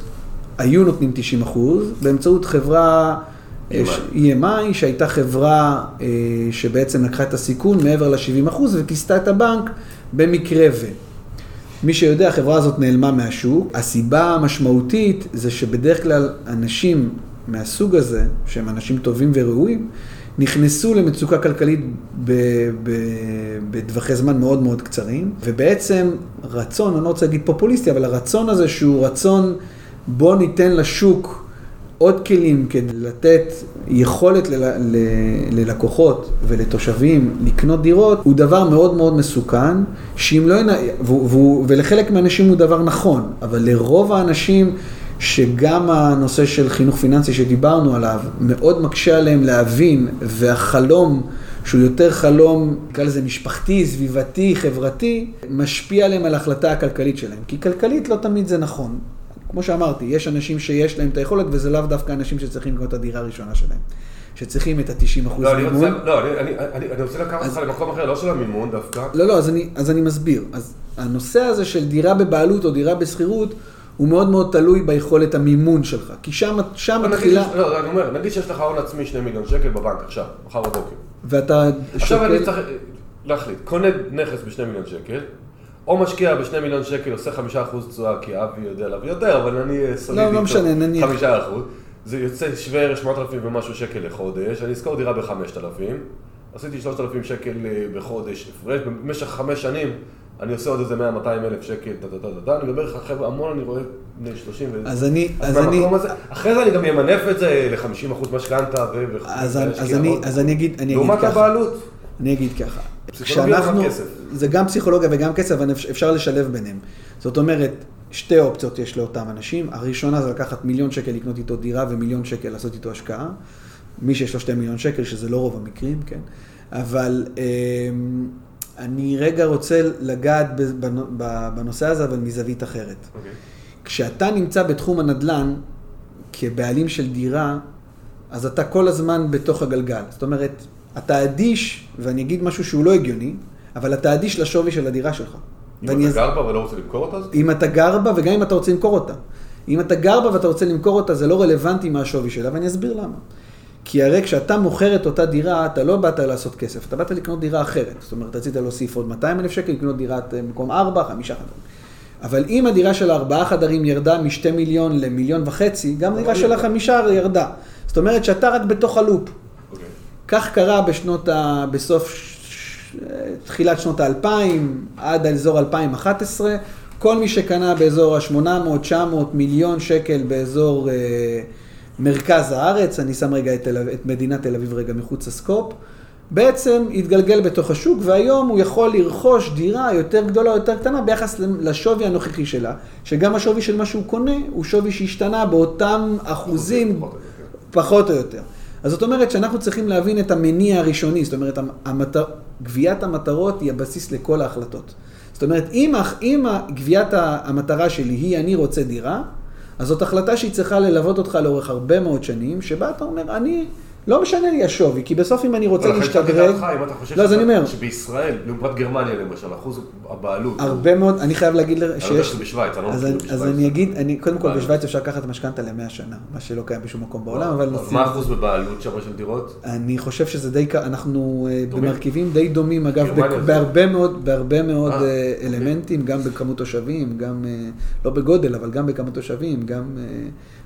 [SPEAKER 2] היו נותנים 90 אחוז, באמצעות חברה EMI, EMI שהייתה חברה אה, שבעצם לקחה את הסיכון מעבר ל-70 אחוז וכיסתה את הבנק במקרה ו. מי שיודע, החברה הזאת נעלמה מהשוק. הסיבה המשמעותית זה שבדרך כלל אנשים מהסוג הזה, שהם אנשים טובים וראויים, נכנסו למצוקה כלכלית בטווחי זמן מאוד מאוד קצרים, ובעצם רצון, אני לא רוצה להגיד פופוליסטי, אבל הרצון הזה שהוא רצון, בוא ניתן לשוק עוד כלים כדי לתת יכולת ל- ל- ללקוחות ולתושבים לקנות דירות, הוא דבר מאוד מאוד מסוכן, שאם לא... ולחלק מהאנשים הוא דבר נכון, אבל לרוב האנשים... שגם הנושא של חינוך פיננסי שדיברנו עליו מאוד מקשה עליהם להבין, והחלום, שהוא יותר חלום, נקרא לזה משפחתי, סביבתי, חברתי, משפיע עליהם על ההחלטה הכלכלית שלהם. כי כלכלית לא תמיד זה נכון. כמו שאמרתי, יש אנשים שיש להם את היכולת, וזה לאו דווקא אנשים שצריכים לקנות את הדירה הראשונה שלהם. שצריכים את ה-90 אחוז
[SPEAKER 1] לא, אני רוצה,
[SPEAKER 2] מימון.
[SPEAKER 1] לא, אני, אני, אני, אני רוצה לקחת אותך למקום אחר, לא של המימון דווקא.
[SPEAKER 2] לא, לא, אז אני, אז אני מסביר. אז הנושא הזה של דירה בבעלות או דירה בשכירות, הוא מאוד מאוד תלוי ביכולת המימון שלך. כי שם, מתחילה,
[SPEAKER 1] לא, אני אומר, נגיד שיש לך הון עצמי 2 מיליון שקל בבנק עכשיו, מחר בבוקר.
[SPEAKER 2] ואתה
[SPEAKER 1] עכשיו אני
[SPEAKER 2] שוקל,
[SPEAKER 1] צריך להחליט, קונה נכס ב-2 מיליון שקל, או משקיע ב-2 מיליון שקל, עושה 5% תשואה, כי אבי יודע להביא יותר, אבל אני אה, סולידי
[SPEAKER 2] לא, לא משנה, נניח.
[SPEAKER 1] 5%. זה יוצא שווה ערך 8,000 ומשהו שקל לחודש, אני אשכור דירה ב-5,000, עשיתי 3,000 שקל אה, בחודש הפרש, במשך חמש שנים אני עושה עוד איזה 100-200 אלף שקל, טה טה טה טה, אני מדבר איתך חבר'ה המון, אני רואה בני 30 ו...
[SPEAKER 2] אז אני,
[SPEAKER 1] אז
[SPEAKER 2] אני,
[SPEAKER 1] הזה, אחרי זה אני גם אמנף את זה ל-50% משכנתה ו...
[SPEAKER 2] אז, אני. אז אני אגיד, אני אגיד
[SPEAKER 1] לעומת
[SPEAKER 2] ככה.
[SPEAKER 1] הבעלות.
[SPEAKER 2] אני אגיד ככה. כשאנחנו-. זה גם פסיכולוגיה וגם כסף, אבל אפ- אפשר לשלב ביניהם. זאת אומרת, שתי אופציות יש לאותם אנשים. הראשונה זה לקחת מיליון שקל לקנות איתו דירה ומיליון שקל לעשות איתו השקעה. מי שיש לו שתי מיליון שקל, שזה לא רוב המקרים, כן? אבל אמ, אני רגע רוצה לגעת בנושא הזה, אבל מזווית אחרת.
[SPEAKER 1] אוקיי.
[SPEAKER 2] כשאתה נמצא בתחום הנדל"ן כבעלים של דירה, אז אתה כל הזמן בתוך הגלגל. זאת אומרת, אתה אדיש, ואני אגיד משהו שהוא לא הגיוני, אבל אתה אדיש לשווי של הדירה שלך.
[SPEAKER 1] אם אתה גר בה ולא רוצה למכור אותה,
[SPEAKER 2] אם אתה גר בה, וגם אם אתה רוצה למכור אותה. אם אתה גר בה ואתה רוצה למכור אותה, זה לא רלוונטי מה השווי שלה, ואני אסביר למה. כי הרי כשאתה מוכר את אותה דירה, אתה לא באת לעשות כסף, אתה באת לקנות דירה אחרת. זאת אומרת, רצית להוסיף עוד 200 אלף שקל, לקנות דירת במקום 4, 5 חדרים. אבל אם הדירה של ארבעה חדרים ירדה משתי מיליון למיליון וחצי, גם דירה של החמישה ירדה. זאת אומרת שאתה רק בתוך הלופ.
[SPEAKER 1] אוקיי.
[SPEAKER 2] כך קרה בשנות ה... בסוף. תחילת שנות האלפיים, עד האזור 2011. כל מי שקנה באזור ה-800-900 מיליון שקל באזור אה, מרכז הארץ, אני שם רגע את, תל... את מדינת תל אביב רגע מחוץ לסקופ, בעצם התגלגל בתוך השוק, והיום הוא יכול לרכוש דירה יותר גדולה או יותר קטנה ביחס לשווי הנוכחי שלה, שגם השווי של מה שהוא קונה הוא שווי שהשתנה באותם אחוזים
[SPEAKER 1] פחות או יותר.
[SPEAKER 2] יותר. אז זאת אומרת שאנחנו צריכים להבין את המניע הראשוני, זאת אומרת, המטר... גביית המטרות היא הבסיס לכל ההחלטות. זאת אומרת, אם, אם גביית המטרה שלי היא אני רוצה דירה, אז זאת החלטה שהיא צריכה ללוות אותך לאורך הרבה מאוד שנים, שבה אתה אומר, אני, לא משנה לי השווי, כי בסוף אם אני רוצה להשתדרג,
[SPEAKER 1] אם אתה חושב
[SPEAKER 2] לא, אז אני אומר,
[SPEAKER 1] שבישראל, לעומת גרמניה למשל, אחוז הבעלות,
[SPEAKER 2] הרבה מאוד, אני חייב להגיד לך
[SPEAKER 1] אני יודע
[SPEAKER 2] שיש...
[SPEAKER 1] שזה בשוויץ, אני לא מכיר בשוויץ.
[SPEAKER 2] אז אני אגיד, אני, קודם כל. בשוויץ אפשר לקחת משכנתה למאה שנה, מה שלא קיים בשום מקום בעולם, אבל...
[SPEAKER 1] אז מה האחוז בבעלות שם של דירות?
[SPEAKER 2] אני חושב שזה די, אנחנו אה? במרכיבים די דומים, אגב, בהרבה מאוד, בהרבה מאוד
[SPEAKER 1] אה,
[SPEAKER 2] אה,
[SPEAKER 1] אוקיי.
[SPEAKER 2] אלמנטים, גם בכמות תושבים, גם, לא בגודל, אבל גם בכמות תושבים, גם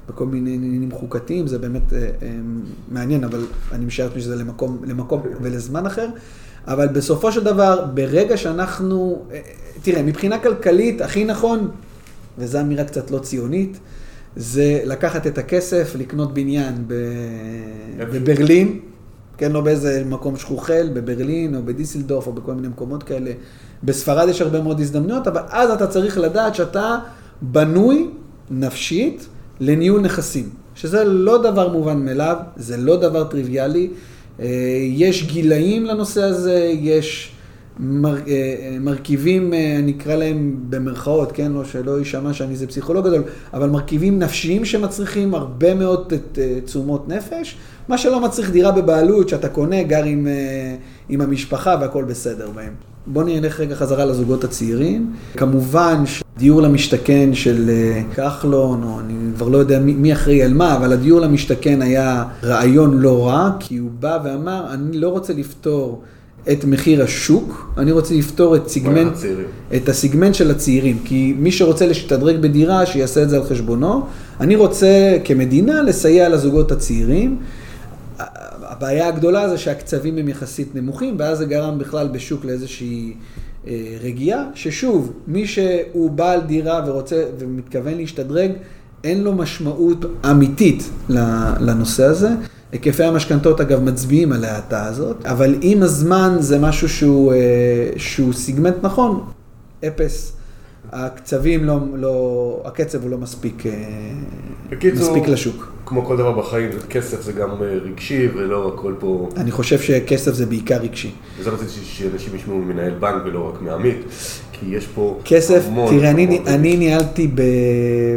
[SPEAKER 2] בכל מיני עניינים חוקתיים, זה באמת אה, אה, מעניין, אבל אני משער לעצמי שזה למקום, למקום ולזמן אחר. אבל בסופו של דבר, ברגע שאנחנו, אה, תראה, מבחינה כלכלית, הכי נכון, וזו אמירה קצת לא ציונית, זה לקחת את הכסף, לקנות בניין ב... בברלין, כן, לא באיזה מקום שכוחל, בברלין או בדיסלדורף או בכל מיני מקומות כאלה. בספרד יש הרבה מאוד הזדמנויות, אבל אז אתה צריך לדעת שאתה בנוי נפשית לניהול נכסים, שזה לא דבר מובן מאליו, זה לא דבר טריוויאלי. אה, יש גילאים לנושא הזה, יש מר, אה, מרכיבים, אה, אני אקרא להם במרכאות, כן, לא שלא יישמע שאני איזה פסיכולוג גדול, אבל מרכיבים נפשיים שמצריכים הרבה מאוד תשומות נפש, מה שלא מצריך דירה בבעלות, שאתה קונה, גר עם, עם המשפחה והכל בסדר בהם. בואו נלך רגע חזרה לזוגות הצעירים. כמובן שדיור למשתכן של אה, כחלון, או אני כבר לא יודע מי, מי אחראי על מה, אבל הדיור למשתכן היה רעיון לא רע, כי הוא בא ואמר, אני לא רוצה לפתור את מחיר השוק, אני רוצה לפתור את
[SPEAKER 1] הצעירים.
[SPEAKER 2] את הסיגמנט של הצעירים, כי מי שרוצה להשתדרג בדירה, שיעשה את זה על חשבונו. אני רוצה כמדינה לסייע לזוגות הצעירים. הבעיה הגדולה זה שהקצבים הם יחסית נמוכים, ואז זה גרם בכלל בשוק לאיזושהי אה, רגיעה, ששוב, מי שהוא בעל דירה ורוצה ומתכוון להשתדרג, אין לו משמעות אמיתית לנושא הזה. היקפי המשכנתות אגב מצביעים על ההאטה הזאת, אבל עם הזמן זה משהו שהוא, אה, שהוא סיגמנט נכון, אפס. הקצבים לא, לא, הקצב הוא לא מספיק, אה,
[SPEAKER 1] בקיצור,
[SPEAKER 2] מספיק לשוק.
[SPEAKER 1] כמו כל דבר בחיים, כסף זה גם אה, רגשי ולא הכל פה...
[SPEAKER 2] אני חושב שכסף זה בעיקר רגשי.
[SPEAKER 1] וזה רציתי שאנשים ישמעו ממנהל בנק ולא רק מעמית, כי יש פה
[SPEAKER 2] כסף,
[SPEAKER 1] המון...
[SPEAKER 2] תראה, אני,
[SPEAKER 1] המון
[SPEAKER 2] אני ניהלתי ב,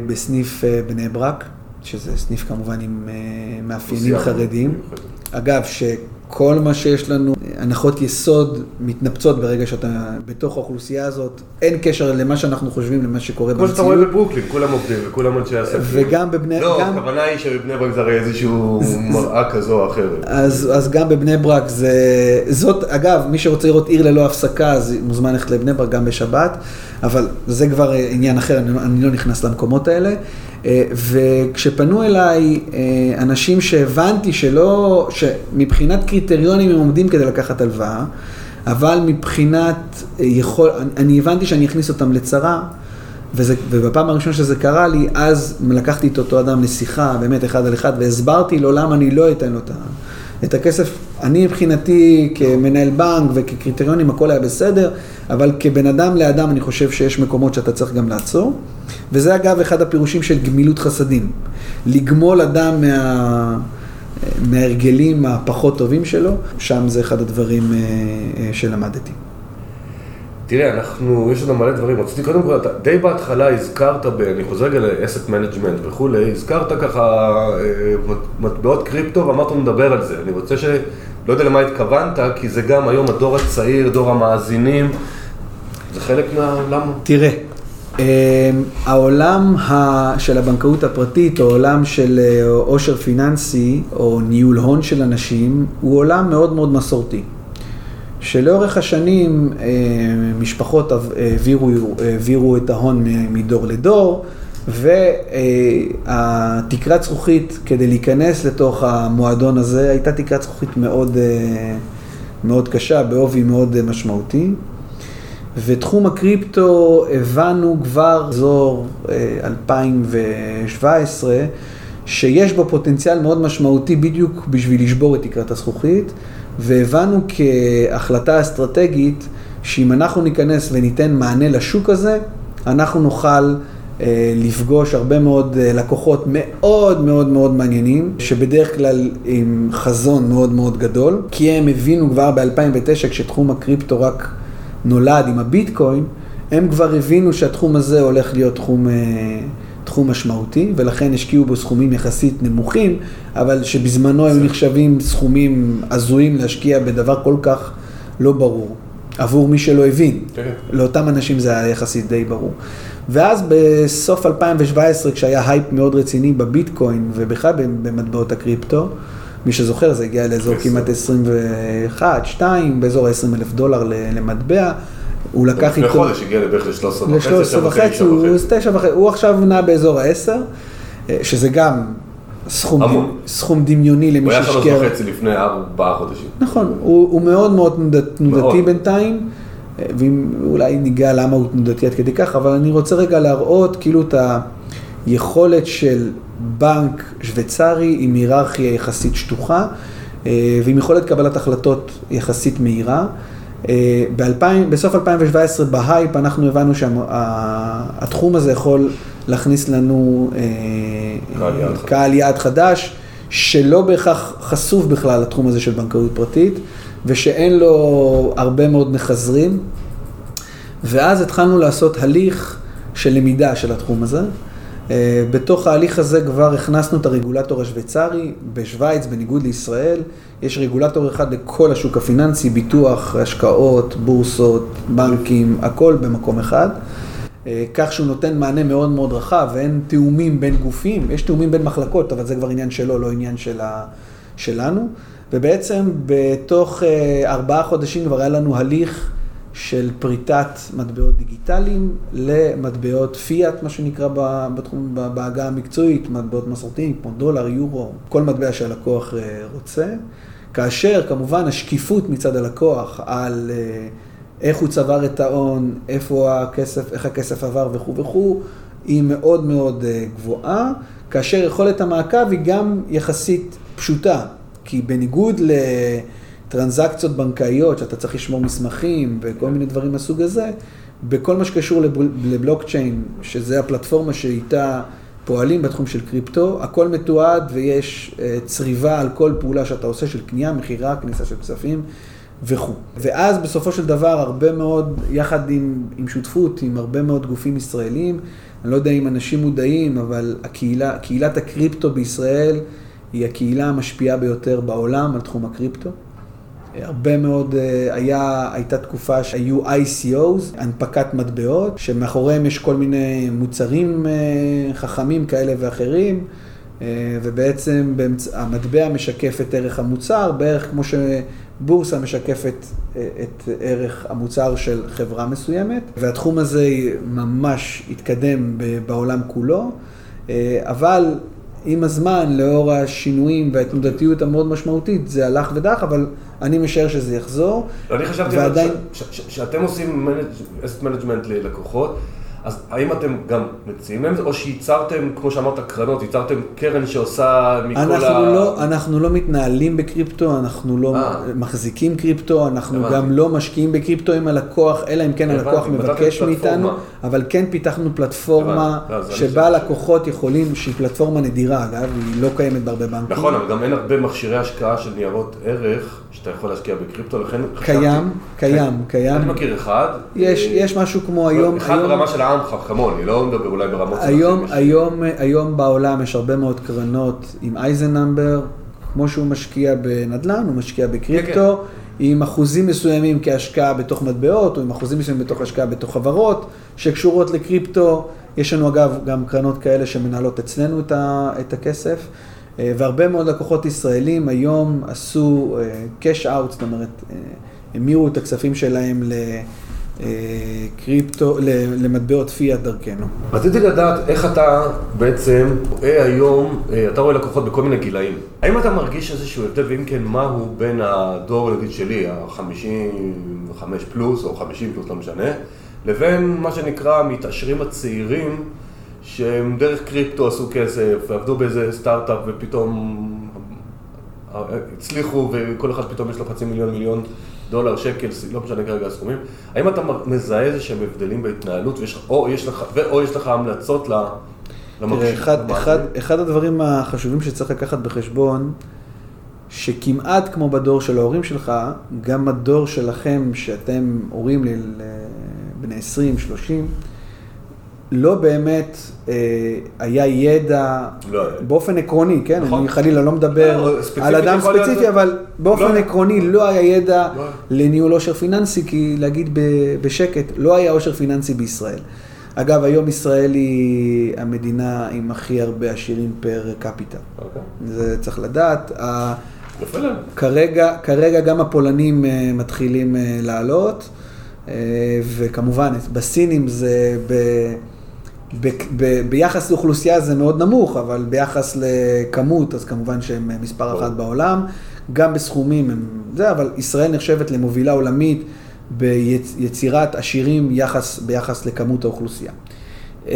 [SPEAKER 2] בסניף אה, בני ברק, שזה סניף כמובן עם מאפיינים
[SPEAKER 1] אוכלוסייה
[SPEAKER 2] חרדיים.
[SPEAKER 1] מיוחדת.
[SPEAKER 2] שכל מה שיש לנו, הנחות יסוד מתנפצות ברגע שאתה בתוך האוכלוסייה הזאת, אין קשר למה שאנחנו חושבים, למה שקורה
[SPEAKER 1] כמו שאתה רואה בברוקלין, כולם עובדים וכולם אנשי עסקים.
[SPEAKER 2] וגם בבני...
[SPEAKER 1] לא,
[SPEAKER 2] גם-
[SPEAKER 1] הכוונה היא שבבני ברק זה הרי איזשהו מראה כזו או אחרת.
[SPEAKER 2] אז, אז גם בבני ברק זה, זאת, אגב, מי שרוצה לראות עיר ללא הפסקה, אז מוזמן ללכת לבני ברק גם בשבת, אבל זה כבר עניין אחר, אני, לא- אני לא נכנס למקומות האלה. אה, וכשפנו אליי אה, אנשים שהבנתי שלא, שמבחינת קריטריונים הם עומדים כדי לקחת הלוואה, אבל מבחינת אה, יכול, אני- הבנתי שאני אכניס אותם לצרה. וזה, ובפעם הראשונה שזה קרה לי, אז לקחתי את אותו אדם לשיחה, באמת אחד על אחד, והסברתי לו למה אני לא אתן לו את הכסף. אני מבחינתי כמנהל בנק וכקריטריונים הכל היה בסדר, אבל כבן אדם לאדם אני חושב שיש מקומות שאתה צריך גם לעצור. וזה אגב אחד הפירושים של גמילות חסדים. לגמול אדם מה... מההרגלים הפחות טובים שלו, שם זה אחד הדברים אה, אה, שלמדתי.
[SPEAKER 1] תראה, אנחנו, יש לנו מלא דברים. רציתי קודם כל, אתה די בהתחלה הזכרת, ב, אני חוזר רגע ל-asset management וכולי, הזכרת ככה אה, מט- מטבעות קריפטו ואמרת נדבר על זה. אני רוצה ש... לא יודע למה התכוונת, כי זה גם היום הדור הצעיר, דור המאזינים, זה חלק מהעולם.
[SPEAKER 2] תראה, אה, העולם ה- של הבנקאות הפרטית, או עולם של אה, עושר פיננסי, או ניהול הון של אנשים, הוא עולם מאוד מאוד מסורתי. שלאורך השנים אה, משפחות עב- העבירו, את ההון מדור לדור, והתקרת זכוכית כדי להיכנס לתוך המועדון הזה הייתה תקרת זכוכית מאוד, אה, מאוד קשה, בעובי מאוד אה, משמעותי. ותחום הקריפטו הבנו כבר אזור אה, 2017, שיש בו פוטנציאל מאוד משמעותי בדיוק בשביל לשבור את תקרת הזכוכית, והבנו כהחלטה אסטרטגית שאם אנחנו ניכנס וניתן מענה לשוק הזה, אנחנו נוכל אה, לפגוש הרבה מאוד אה, לקוחות מאוד מאוד מאוד מעניינים, שבדרך כלל עם חזון מאוד מאוד גדול, כי הם הבינו כבר ב-2009 כשתחום הקריפטו רק נולד עם הביטקוין, הם כבר הבינו שהתחום הזה הולך להיות תחום, אה, תחום משמעותי, ולכן השקיעו בו סכומים יחסית נמוכים, אבל שבזמנו היו נחשבים סכומים הזויים להשקיע בדבר כל כך לא ברור, עבור מי שלא הבין.
[SPEAKER 1] כן.
[SPEAKER 2] לאותם אנשים זה היה יחסית די ברור. ואז בסוף 2017, כשהיה הייפ מאוד רציני בביטקוין ובכלל במטבעות הקריפטו, מי שזוכר זה הגיע לאזור
[SPEAKER 1] עשר.
[SPEAKER 2] כמעט 21, 2, באזור ה-20 אלף דולר למטבע. הוא לקח איתו...
[SPEAKER 1] חודש הגיע לבערך ל-13 וחצי,
[SPEAKER 2] ל-13
[SPEAKER 1] עכשיו הוא
[SPEAKER 2] וחצי, הוא
[SPEAKER 1] וחצי.
[SPEAKER 2] 9 וחצי, הוא עכשיו נע באזור ה-10, שזה גם סכום,
[SPEAKER 1] המון.
[SPEAKER 2] סכום דמיוני למי
[SPEAKER 1] הוא היה שלוש
[SPEAKER 2] שהשקיע.
[SPEAKER 1] וחצי לפני ארבעה חודשים.
[SPEAKER 2] נכון, הוא, הוא מאוד מאוד תנוד- תנודתי. בינתיים, ואולי ניגע למה הוא תנודתי עד כדי כך, אבל אני רוצה רגע להראות כאילו את היכולת של בנק שוויצרי עם היררכיה יחסית שטוחה, אה, ועם יכולת קבלת החלטות יחסית מהירה. אה, ב-2000 בסוף 2017 בהייפ אנחנו הבנו שהתחום הזה יכול להכניס לנו אה,
[SPEAKER 1] קהל יעד חדש.
[SPEAKER 2] קהל יעד חדש, שלא בהכרח חשוף בכלל לתחום הזה של בנקאות פרטית, ושאין לו הרבה מאוד מחזרים. ואז התחלנו לעשות הליך של למידה של התחום הזה. אה, בתוך ההליך הזה כבר הכנסנו את הרגולטור השוויצרי. בשוויץ, בניגוד לישראל, יש רגולטור אחד לכל השוק הפיננסי, ביטוח, השקעות, בורסות, בנקים, הכל במקום אחד. אה, כך שהוא נותן מענה מאוד מאוד רחב, ואין תיאומים בין גופים, יש תיאומים בין מחלקות, אבל זה כבר עניין שלו, לא עניין של ה... שלנו. ובעצם בתוך אה, ארבעה חודשים כבר היה לנו הליך של פריטת מטבעות דיגיטליים למטבעות פיאט, מה שנקרא בתחום, בעגה המקצועית, מטבעות מסורתיים כמו דולר, יורו, כל מטבע שהלקוח אה, רוצה. כאשר כמובן השקיפות מצד הלקוח על אה, איך הוא צבר את ההון, איפה הכסף, איך הכסף עבר וכו' וכו', היא מאוד מאוד אה, גבוהה, כאשר יכולת המעקב היא גם יחסית פשוטה, כי בניגוד לטרנזקציות בנקאיות, שאתה צריך לשמור מסמכים וכל מיני דברים מהסוג הזה, בכל מה שקשור לבל- לבלוקצ'יין, שזה הפלטפורמה שאיתה פועלים בתחום של קריפטו, הכל מתועד ויש אה, צריבה על כל פעולה שאתה עושה של קנייה, מכירה, כניסה של כספים וכו'. ואז בסופו של דבר הרבה מאוד, יחד עם, עם שותפות, עם הרבה מאוד גופים ישראלים, אני לא יודע אם אנשים מודעים, אבל הקהילה, קהילת הקריפטו בישראל היא הקהילה המשפיעה ביותר בעולם על תחום הקריפטו. הרבה מאוד, אה, היה, הייתה תקופה שהיו ICOs, הנפקת מטבעות, שמאחוריהם יש כל מיני מוצרים אה, חכמים כאלה ואחרים, אה, ובעצם. המטבע משקף את ערך המוצר, בערך כמו שבורסה משקפת את ערך המוצר של חברה מסוימת, והתחום הזה ממש התקדם בעולם כולו, אבל עם הזמן, לאור השינויים והתנודתיות המאוד משמעותית, זה הלך ודעך, אבל אני משער שזה יחזור.
[SPEAKER 1] אני חשבתי ועדיין... שאתם עושים asset management ללקוחות, אז האם אתם גם מציעים להם את זה, או שייצרתם, כמו שאמרת, קרנות, ייצרתם קרן שעושה מכל
[SPEAKER 2] אנחנו ה... לא, אנחנו לא מתנהלים בקריפטו, אנחנו לא אה. אה. מחזיקים קריפטו, אנחנו הבנתי. גם לא משקיעים בקריפטו עם הלקוח, אלא אם כן הלקוח מבקש מאיתנו, אבל כן פיתחנו פלטפורמה לא, שבה לקוחות יכולים, שהיא פלטפורמה נדירה, אגב, היא לא קיימת בהרבה בנקים.
[SPEAKER 1] נכון, אבל גם אין הרבה מכשירי השקעה של ניירות ערך. שאתה יכול להשקיע בקריפטו, לכן
[SPEAKER 2] חשבתי... קיים, קיים, קיים.
[SPEAKER 1] אני מכיר אחד.
[SPEAKER 2] יש, יש משהו כמו היום...
[SPEAKER 1] אחד ברמה של העם כמוני, אני לא מדבר אולי ברמות.
[SPEAKER 2] היום, היום, היום בעולם יש הרבה מאוד קרנות עם ISIN number, כמו שהוא משקיע בנדל"ן, הוא משקיע בקריפטו. כן, כן. עם אחוזים מסוימים כהשקעה בתוך מטבעות, או עם אחוזים מסוימים בתוך השקעה בתוך חברות שקשורות לקריפטו. יש לנו אגב גם קרנות כאלה שמנהלות אצלנו את הכסף. אה, והרבה מאוד לקוחות ישראלים היום עשו cash out, זאת אומרת, אה, המירו את הכספים שלהם לקריפטו, למטבעות פיאט דרכנו.
[SPEAKER 1] רציתי לדעת איך אתה בעצם רואה היום, אה, אתה רואה לקוחות בכל מיני גילאים. האם אתה מרגיש איזשהו הבדל, ואם כן, מהו בין הדור, נגיד שלי, ה-55 פלוס או 50 פלוס, לא משנה, לבין מה שנקרא המתעשרים הצעירים, שהם דרך קריפטו עשו כסף, ועבדו באיזה סטארט-אפ ופתאום הצליחו וכל אחד פתאום יש לו חצי מיליון מיליון דולר, שקל, לא משנה כרגע הסכומים. האם אתה מזהה איזה שהם הבדלים בהתנהלות ויש, או, יש לך, ואו יש לך המלצות
[SPEAKER 2] למקשיב? אחד, אחד, אחד הדברים החשובים שצריך לקחת בחשבון, שכמעט כמו בדור של ההורים שלך, גם הדור שלכם, שאתם הורים לבני 20, 30, לא באמת אה, היה ידע, לא באופן עקרוני, כן? נכון. אני חלילה לא מדבר לא, על אדם ספציפי, זה... אבל באופן לא. עקרוני לא היה ידע לא. לניהול עושר פיננסי, כי להגיד בשקט, לא היה עושר פיננסי בישראל. אגב, היום ישראל היא המדינה עם הכי הרבה עשירים פר קפיטל. אוקיי. זה צריך לדעת. כרגע, כרגע גם הפולנים אה, מתחילים אה, לעלות, אה, וכמובן, בסינים זה ב... ב, ב, ביחס לאוכלוסייה זה מאוד נמוך, אבל ביחס לכמות, אז כמובן שהם מספר אחת בעולם. גם בסכומים הם זה, אבל ישראל נחשבת למובילה עולמית ביצירת עשירים יחס, ביחס לכמות האוכלוסייה. Uh,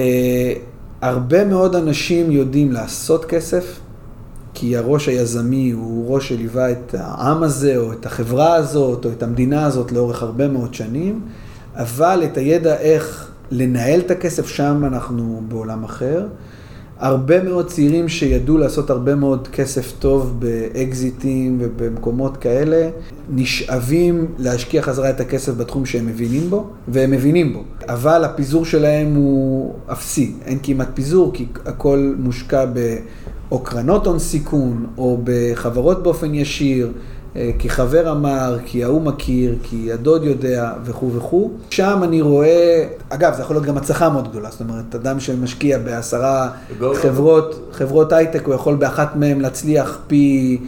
[SPEAKER 2] הרבה מאוד אנשים יודעים לעשות כסף, כי הראש היזמי הוא ראש שליווה את העם הזה, או את החברה הזאת, או את המדינה הזאת לאורך הרבה מאוד שנים, אבל את הידע איך לנהל את הכסף, שם אנחנו בעולם אחר. הרבה מאוד צעירים שידעו לעשות הרבה מאוד כסף טוב באקזיטים ובמקומות כאלה, נשאבים להשקיע חזרה את הכסף בתחום שהם מבינים בו, והם מבינים בו. אבל הפיזור שלהם הוא אפסי, אין כמעט פיזור, כי הכל מושקע ב... או קרנות הון סיכון, או בחברות באופן ישיר, כי חבר אמר, כי ההוא מכיר, כי הדוד יודע וכו' וכו'. שם אני רואה, אגב, זה יכול להיות גם הצלחה מאוד גדולה, זאת אומרת, אדם שמשקיע בעשרה חברות, חברות הייטק, הוא יכול באחת מהן להצליח פי...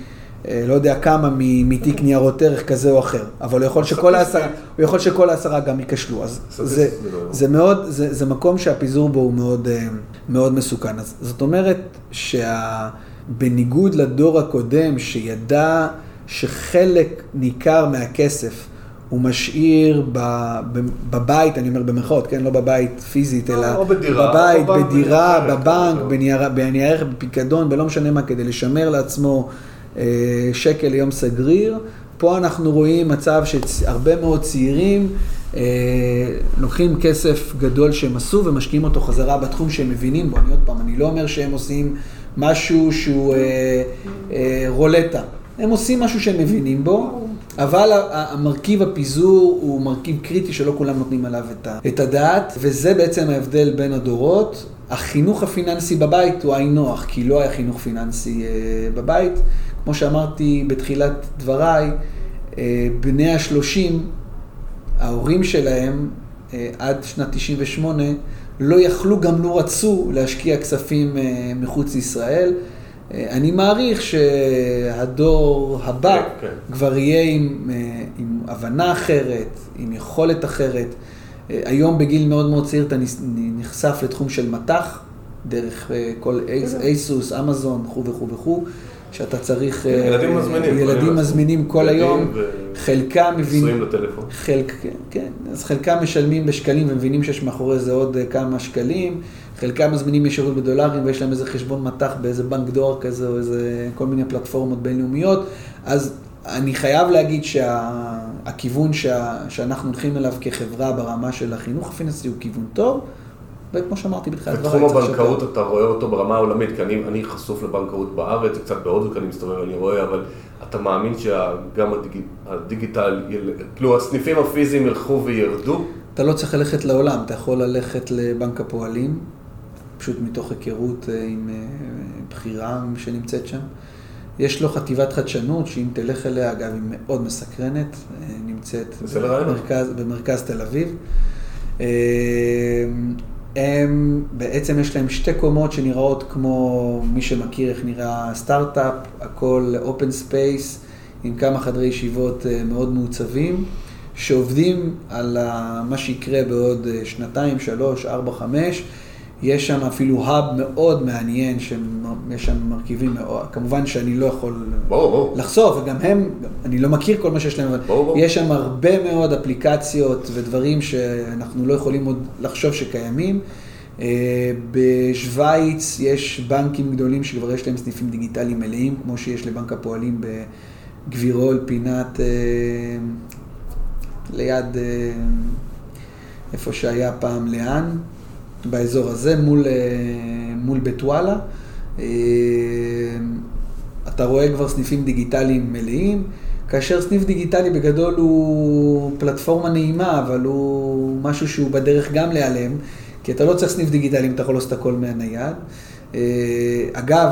[SPEAKER 2] אה, לא יודע כמה מתיק ניירות ערך כזה או אחר, אבל הוא יכול שכל העשרה, הוא יכול שכל העשרה גם ייכשלו, אז זה, לא- זה מאוד, זה, זה מקום שהפיזור בו הוא מאוד, אה, מאוד מסוכן. אז זאת אומרת שבניגוד לדור הקודם שידע שחלק ניכר מהכסף הוא משאיר בבית, אני אומר במרכאות, כן, לא בבית פיזית, אלא
[SPEAKER 1] או בדירה,
[SPEAKER 2] בבית, או בדירה, בבנק, בנייר ערך, בפיקדון, ולא משנה מה, כדי לשמר לעצמו אה, שקל ליום סגריר. פה אנחנו רואים מצב שהרבה מאוד צעירים אה, לוקחים כסף גדול שהם עשו ומשקיעים אותו חזרה בתחום שהם מבינים בו. אני עוד פעם, אני לא אומר שהם עושים משהו שהוא אה, אה, רולטה. הם עושים משהו שהם מבינים בו, אבל המרכיב הפיזור הוא מרכיב קריטי שלא כולם נותנים עליו את הדעת, וזה בעצם ההבדל בין הדורות. החינוך הפיננסי בבית הוא היינו כי לא היה חינוך פיננסי בבית. כמו שאמרתי בתחילת דבריי, בני השלושים, ההורים שלהם עד שנת 98 לא יכלו, גם לא רצו להשקיע כספים מחוץ לישראל. אני מעריך שהדור הבא כן, כן. כבר יהיה עם, עם הבנה אחרת, עם יכולת אחרת. היום בגיל מאוד מאוד צעיר אתה נחשף לתחום של מטח, דרך כל אייסוס, אמזון, וכו' וכו' וכו'. שאתה צריך...
[SPEAKER 1] כן, ילדים מזמינים.
[SPEAKER 2] ילדים מזמינים כל היום. חלקם מבינים...
[SPEAKER 1] נשואים לטלפון.
[SPEAKER 2] חלק, כן, אז חלקם משלמים בשקלים ומבינים שיש מאחורי זה עוד כמה שקלים. חלקם מזמינים ישירות בדולרים ויש להם איזה חשבון מטח באיזה בנק דואר כזה או איזה כל מיני פלטפורמות בינלאומיות. אז אני חייב להגיד שהכיוון שה, שאנחנו הולכים אליו כחברה ברמה של החינוך הפיננסי הוא כיוון טוב. וכמו שאמרתי בתחילת
[SPEAKER 1] דבריי, בתחום הבנקאות אתה רואה אותו ברמה העולמית, כי אני, אני חשוף לבנקאות בארץ, קצת בהודו, כי אני מסתובב, אני רואה, אבל אתה מאמין שגם הדיג, הדיגיטל, כאילו הסניפים הפיזיים ילכו וירדו?
[SPEAKER 2] אתה לא צריך ללכת לעולם, אתה יכול ללכת לבנק הפועלים, פשוט מתוך היכרות אה, עם אה, בחירה שנמצאת שם. יש לו חטיבת חדשנות, שאם תלך אליה, אגב, היא מאוד מסקרנת, אה, נמצאת במרכז, במרכז תל אביב. הם, בעצם יש להם שתי קומות שנראות כמו מי שמכיר איך נראה סטארט-אפ, הכל open space, עם כמה חדרי ישיבות מאוד מעוצבים, שעובדים על מה שיקרה בעוד שנתיים, שלוש, ארבע, חמש. יש שם אפילו האב מאוד מעניין, שיש שם מרכיבים כמובן שאני לא יכול
[SPEAKER 1] בוא, בוא.
[SPEAKER 2] לחשוף, וגם הם, אני לא מכיר כל מה שיש להם, אבל בוא, בוא. יש שם הרבה מאוד אפליקציות ודברים שאנחנו לא יכולים עוד לחשוב שקיימים. אה, בשוויץ יש בנקים גדולים שכבר יש להם סניפים דיגיטליים מלאים, כמו שיש לבנק הפועלים בגבירול, פינת, אה, ליד אה, איפה שהיה פעם לאן. באזור הזה, מול, אה, מול בית וואלה. אה, אתה רואה כבר סניפים דיגיטליים מלאים, כאשר סניף דיגיטלי בגדול הוא פלטפורמה נעימה, אבל הוא משהו שהוא בדרך גם להיעלם, כי אתה לא צריך סניף דיגיטלי אם אתה יכול לעשות הכל מהנייד. אה, אגב,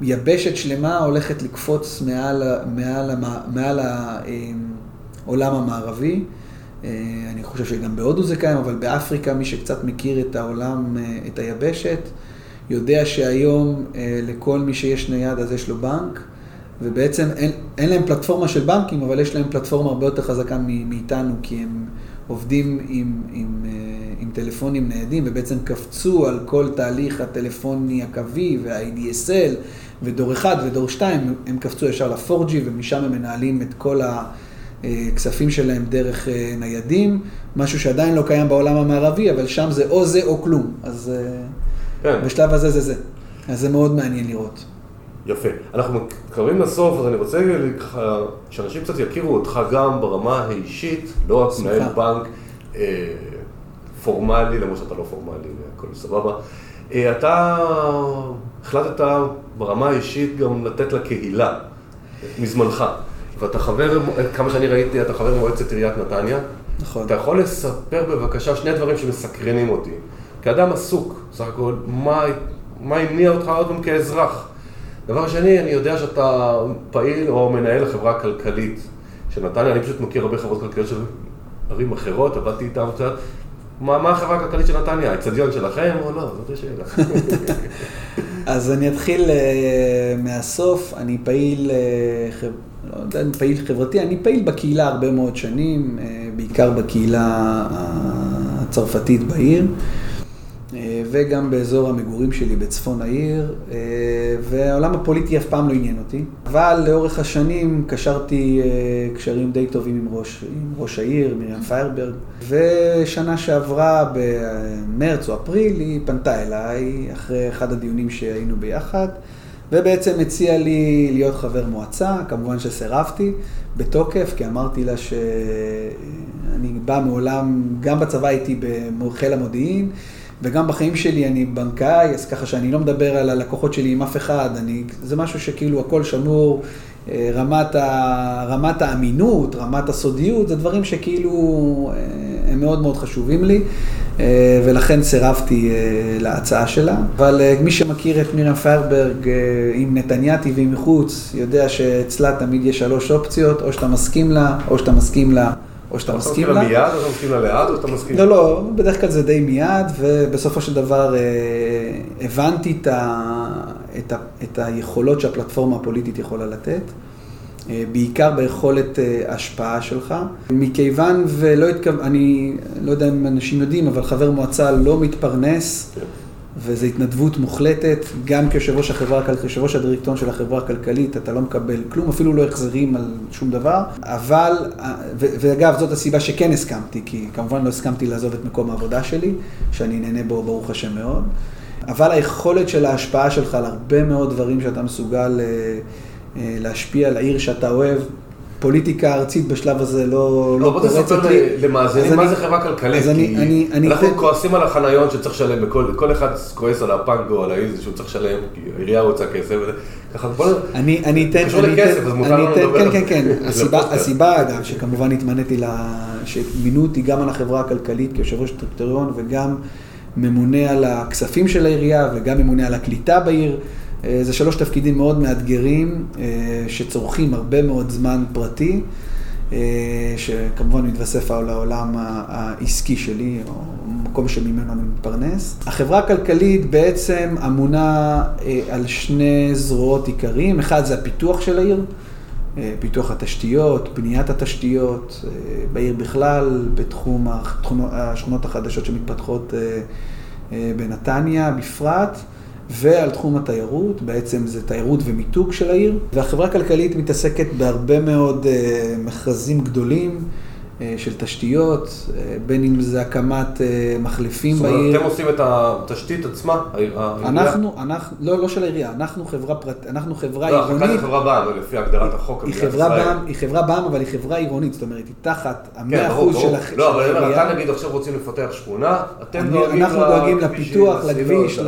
[SPEAKER 2] יבשת שלמה הולכת לקפוץ מעל, מעל, מעל העולם המערבי. אה, אני חושב שגם בהודו זה קיים, אבל באפריקה, מי שקצת מכיר את העולם, אה, את היבשת, יודע שהיום אה, לכל מי שיש נייד אז יש לו בנק, ובעצם אין, אין להם פלטפורמה של בנקים, אבל יש להם פלטפורמה הרבה יותר חזקה מאיתנו, כי הם עובדים עם, עם, עם טלפונים ניידים, ובעצם קפצו על כל תהליך הטלפוני הקווי וה-IDSL, ודור 1 ודור 2, הם קפצו ישר ל-4G, ומשם הם מנהלים את כל ה... אה, כספים שלהם דרך אה, ניידים, משהו שעדיין לא קיים בעולם המערבי, אבל שם זה או זה או כלום. אז אה, כן. בשלב הזה זה זה. אז זה מאוד מעניין לראות.
[SPEAKER 1] יפה. אנחנו מתקרבים לסוף, אז אני רוצה ככה, שאנשים קצת יכירו אותך גם ברמה האישית, לא רק מנהל בנק אה, פורמלי, למרות שאתה לא פורמלי, הכל סבבה. אה, אתה החלטת ברמה האישית גם לתת לקהילה, מזמנך. ואתה חבר, כמה שאני ראיתי, אתה חבר מועצת עיריית נתניה.
[SPEAKER 2] נכון.
[SPEAKER 1] אתה יכול לספר בבקשה שני דברים שמסקרנים אותי. כאדם עסוק, בסך הכל, מה, מה הניע אותך עוד פעם כאזרח? דבר שני, אני יודע שאתה פעיל או מנהל החברה הכלכלית של נתניה, אני פשוט מכיר הרבה חברות כלכליות של ערים אחרות, עבדתי איתן קצת. מה, מה החברה הכלכלית של נתניה? האצטדיון שלכם או לא? זאת השאלה.
[SPEAKER 2] אז אני אתחיל uh, מהסוף. אני פעיל uh, לא יודע אם פעיל חברתי, אני פעיל בקהילה הרבה מאוד שנים, אה, בעיקר בקהילה הצרפתית בעיר, אה, וגם באזור המגורים שלי בצפון העיר, אה, והעולם הפוליטי אף פעם לא עניין אותי, אבל לאורך השנים קשרתי קשרים די טובים עם ראש, עם ראש העיר, מרים פיירברג, ושנה שעברה במרץ או אפריל היא פנתה אליי, אחרי אחד הדיונים שהיינו ביחד. ובעצם הציע לי להיות חבר מועצה, כמובן שסירבתי בתוקף, כי אמרתי לה שאני בא מעולם, גם בצבא הייתי בחיל המודיעין, וגם בחיים שלי אני בנקאי, אז ככה שאני לא מדבר על הלקוחות שלי עם אף אחד, אני, זה משהו שכאילו הכל שמור רמת, ה, רמת האמינות, רמת הסודיות, זה דברים שכאילו אה, הם מאוד מאוד חשובים לי, אה, ולכן סירבתי להצעה שלה. אבל מי שמכיר את מירה פיירברג עם נתניאתי ועם מחוץ, יודע שאצלה תמיד יש שלוש אופציות, או שאתה מסכים לה, או שאתה מסכים לה. או שאתה מסכים לה.
[SPEAKER 1] אתה מסכים לה מיד, או אתה מסכים לה לאט, או אתה מסכים...
[SPEAKER 2] לא, לא, בדרך כלל זה די מיד, ובסופו של דבר הבנתי את, ה, את, ה, את היכולות שהפלטפורמה הפוליטית יכולה לתת. אה, בעיקר ביכולת אה, ההשפעה שלך. מכיוון ולא התכוון, אני לא יודע אם אנשים יודעים, אבל חבר מועצה לא מתפרנס. וזו התנדבות מוחלטת, גם כיושב ראש החברה, כיושב ראש הדירקטוריון של החברה הכלכלית, אתה לא מקבל כלום, אפילו לא החזרים על שום דבר, אבל, אה, ואגב, זאת הסיבה שכן הסכמתי, כי כמובן לא הסכמתי לעזוב את מקום העבודה שלי, שאני נהנה בו ברוך השם מאוד, אבל היכולת של ההשפעה שלך על הרבה מאוד דברים שאתה מסוגל... אה, להשפיע על העיר שאתה אוהב. פוליטיקה ארצית בשלב הזה לא,
[SPEAKER 1] לא, קורצת לי. בוא תספר למאזינים מה זה חברה כלכלית, כי אני, אני, אני אנחנו. כועסים על החניון שצריך לשלם, כל אחד כועס על הפנגו, על האיזי שהוא צריך לשלם, כי העירייה רוצה כסף, ככה בוא
[SPEAKER 2] אני, אני אתן, קשור לכסף, אז מותר לנו לדבר. כן, כן, כן, הסיבה, הסיבה אגב, שכמובן התמניתי, לה, שמינו אותי גם על החברה הכלכלית כיושב ראש דירקטוריון וגם ממונה על הכספים של העירייה וגם ממונה על הקליטה בעיר. אה, זה שלוש תפקידים מאוד מאתגרים, אה, שצורכים הרבה מאוד זמן פרטי, אה, שכמובן מתווסף על העולם העסקי שלי, או מקום שממנו אני מתפרנס. החברה הכלכלית בעצם אמונה על שני זרועות עיקריים, אחד זה הפיתוח של העיר. פיתוח התשתיות, בניית התשתיות בעיר בכלל, בתחום השכונות החדשות שמתפתחות בנתניה בפרט. ועל תחום התיירות, בעצם זה תיירות ומיתוג של העיר, והחברה הכלכלית מתעסקת בהרבה מאוד אה, מכרזים גדולים. אה, של תשתיות, אה, בין אם זה הקמת מחלפים בעיר. זאת
[SPEAKER 1] אומרת, אתם עושים את התשתית עצמה,
[SPEAKER 2] העירייה? אנחנו, אנחנו, לא, לא של העירייה, אנחנו חברה פרט, אנחנו חברה לא, עירונית.
[SPEAKER 1] לא, היא חברה בע"מ, לפי הגדרת החוק
[SPEAKER 2] היא חברה בע"מ, היא חברה בע"מ, אבל היא חברה עירונית, זאת אומרת, היא תחת המאה כן, אחוז של
[SPEAKER 1] העירייה. לא, אבל אתה נגיד עכשיו רוצים לפתח שכונה, אתם דואגים
[SPEAKER 2] אנחנו דואגים לפיתוח, לכביש,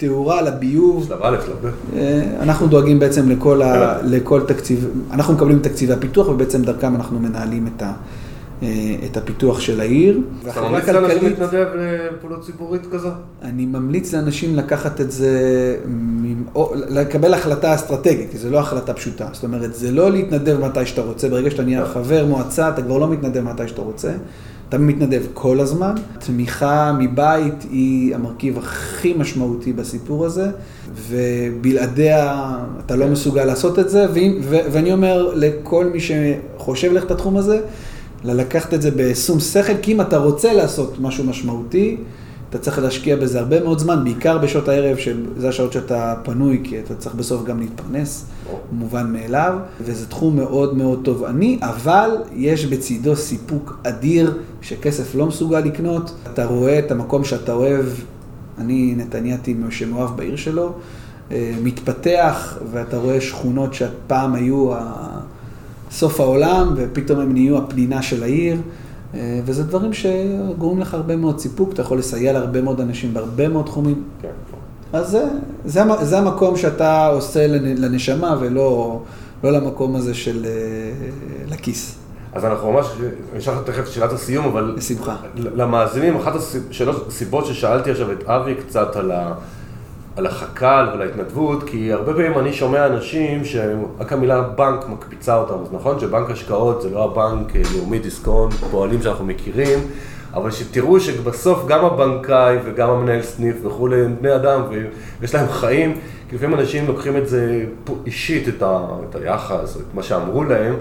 [SPEAKER 2] תאורה, לביוב.
[SPEAKER 1] שלב א', שלב ב'.
[SPEAKER 2] אנחנו דואגים בעצם לכל, ה, לכל תקציב, אנחנו מקבלים תקציבי הפיתוח ובעצם דרכם אנחנו מנהלים את, ה, אה, את הפיתוח של העיר.
[SPEAKER 1] אתה ממליץ לאנשים להתנדב לפעולות ציבורית כזו?
[SPEAKER 2] אני ממליץ לאנשים לקחת את זה, או לקבל החלטה אסטרטגית, כי זו לא החלטה פשוטה. זאת אומרת, זה לא להתנדב מתי שאתה רוצה, ברגע שאתה נהיה חבר מועצה, אתה כבר לא מתנדב מתי שאתה רוצה. אתה מתנדב כל הזמן. תמיכה מבית היא המרכיב הכי משמעותי בסיפור הזה, ובלעדיה אתה לא מסוגל לעשות את זה. ו- ואני אומר לכל מי שחושב ללכת לתחום הזה, לקחת את זה בשום שכל, כי אם אתה רוצה לעשות משהו משמעותי, אתה צריך להשקיע בזה הרבה מאוד זמן, בעיקר בשעות הערב, שזה השעות שאתה פנוי, כי אתה צריך בסוף גם להתפרנס, מובן מאליו, וזה תחום מאוד מאוד תובעני, אבל יש בצידו סיפוק אדיר שכסף לא מסוגל לקנות. אתה רואה את המקום שאתה אוהב, אני נתניהתי שמאוהב בעיר שלו, אה, מתפתח, ואתה רואה שכונות שפעם היו סוף העולם, ופתאום הם נהיו הפנינה של העיר. אה, וזה דברים שגורמים לך הרבה מאוד סיפוק, אתה יכול לסייע להרבה מאוד אנשים בהרבה מאוד תחומים. כן. אז זה, זה, זה המקום שאתה עושה לנשמה ולא לא למקום הזה של אה, לכיס.
[SPEAKER 1] אז אנחנו ממש, נשאר לך תכף שאלת הסיום, אבל...
[SPEAKER 2] בשמחה.
[SPEAKER 1] למאזינים, אחת הסיבות ששאלתי עכשיו את אבי קצת על ה... על החכ"ל ועל ההתנדבות, כי הרבה פעמים אני שומע אנשים שרק המילה בנק מקפיצה אותם, אז נכון שבנק השקעות זה לא הבנק אה, לאומי דיסקונט, פועלים שאנחנו מכירים, אבל שתראו שבסוף גם הבנקאי וגם המנהל סניף וכולי הם בני אדם ויש להם חיים, כי לפעמים אנשים לוקחים את זה אישית, את, ה, את היחס, את מה שאמרו להם,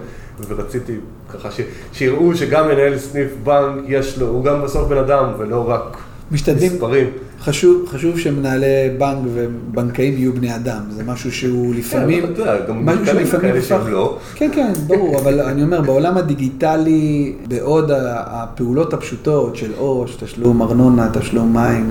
[SPEAKER 1] ורציתי ככה ש, שיראו שגם מנהל סניף בנק יש לו, הוא גם בסוף בן אדם ולא רק משתדלים, מספרים.
[SPEAKER 2] חשוב, חשוב שמנהלי בנק ובנקאים יהיו בני אדם, זה משהו שהוא לפעמים,
[SPEAKER 1] כן, יודע, גם משהו שהוא לפעמים הופך, לא.
[SPEAKER 2] כן, כן, ברור, אבל אני אומר, בעולם הדיגיטלי, בעוד הפעולות הפשוטות של עו"ש, תשלום ארנונה, תשלום מים,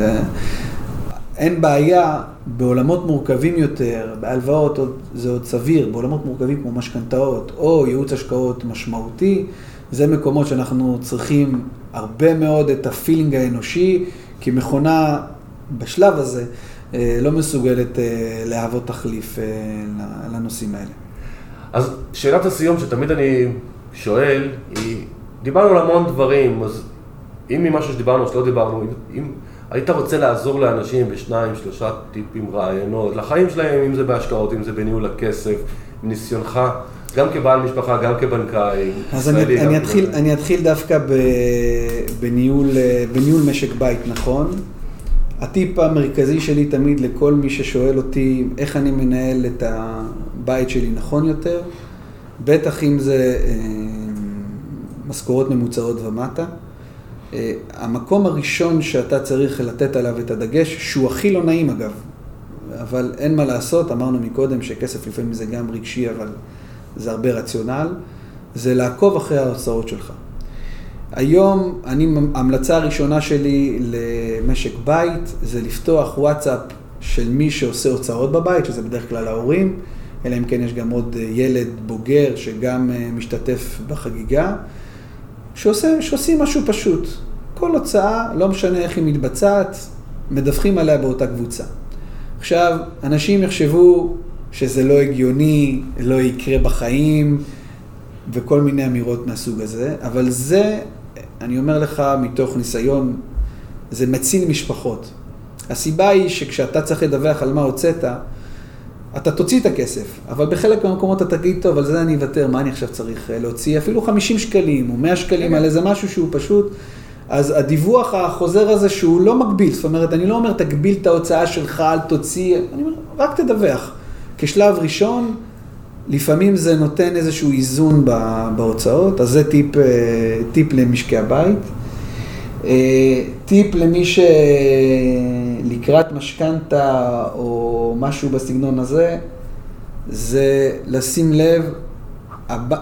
[SPEAKER 2] אין בעיה, בעולמות מורכבים יותר, בהלוואות זה עוד סביר, בעולמות מורכבים כמו משכנתאות או ייעוץ השקעות משמעותי, זה מקומות שאנחנו צריכים הרבה מאוד את הפילינג האנושי, כי מכונה בשלב הזה אה, לא מסוגלת אה, להוות תחליף אה, לנושאים האלה.
[SPEAKER 1] אז שאלת הסיום שתמיד אני שואל, היא, דיברנו על המון דברים, אז אם ממשהו שדיברנו או שלא דיברנו, אם היית רוצה לעזור לאנשים בשניים, שלושה טיפים, רעיונות, לחיים שלהם, אם זה בהשקעות, אם זה בניהול הכסף, מניסיונך, גם כבעל משפחה, גם כבנקאי.
[SPEAKER 2] אז אני, אני, אתחיל, אני אתחיל דווקא ב, בניהול, בניהול משק בית נכון. הטיפ המרכזי שלי תמיד לכל מי ששואל אותי איך אני מנהל את הבית שלי נכון יותר, בטח אם זה אה, משכורות ממוצעות ומטה. אה, המקום הראשון שאתה צריך לתת עליו את הדגש, שהוא הכי לא נעים אגב, אבל אין מה לעשות, אמרנו מקודם שכסף לפעמים זה גם רגשי, אבל זה הרבה רציונל, זה לעקוב אחרי ההוצאות שלך. היום, אני, ההמלצה הראשונה שלי למשק בית זה לפתוח וואטסאפ של מי שעושה הוצאות בבית, שזה בדרך כלל ההורים, אלא אם כן יש גם עוד ילד בוגר שגם אה, משתתף בחגיגה. שעושה, שעושים משהו פשוט. כל הוצאה, לא משנה איך היא מתבצעת, מדווחים עליה באותה קבוצה. עכשיו, אנשים יחשבו שזה לא הגיוני, לא יקרה בחיים, וכל מיני אמירות מהסוג הזה, אבל זה, אני אומר לך מתוך ניסיון, זה מציל משפחות. הסיבה היא שכשאתה צריך לדווח על מה הוצאת, אתה תוציא את הכסף, אבל בחלק מהמקומות אתה תגיד, טוב, על זה אני אוותר, מה אני עכשיו צריך אה, להוציא? אפילו 50 שקלים או 100 שקלים על איזה משהו שהוא פשוט. אז הדיווח החוזר הזה שהוא לא מגביל, זאת אומרת, אני לא אומר תגביל את ההוצאה שלך, אל תוציא, אני אומר, רק תדווח. כשלב ראשון, לפעמים זה נותן איזשהו איזון בהוצאות, אז זה טיפ, אה, טיפ למשקי הבית. אה, טיפ למי שלקראת משכנתה או משהו בסגנון הזה, זה לשים לב,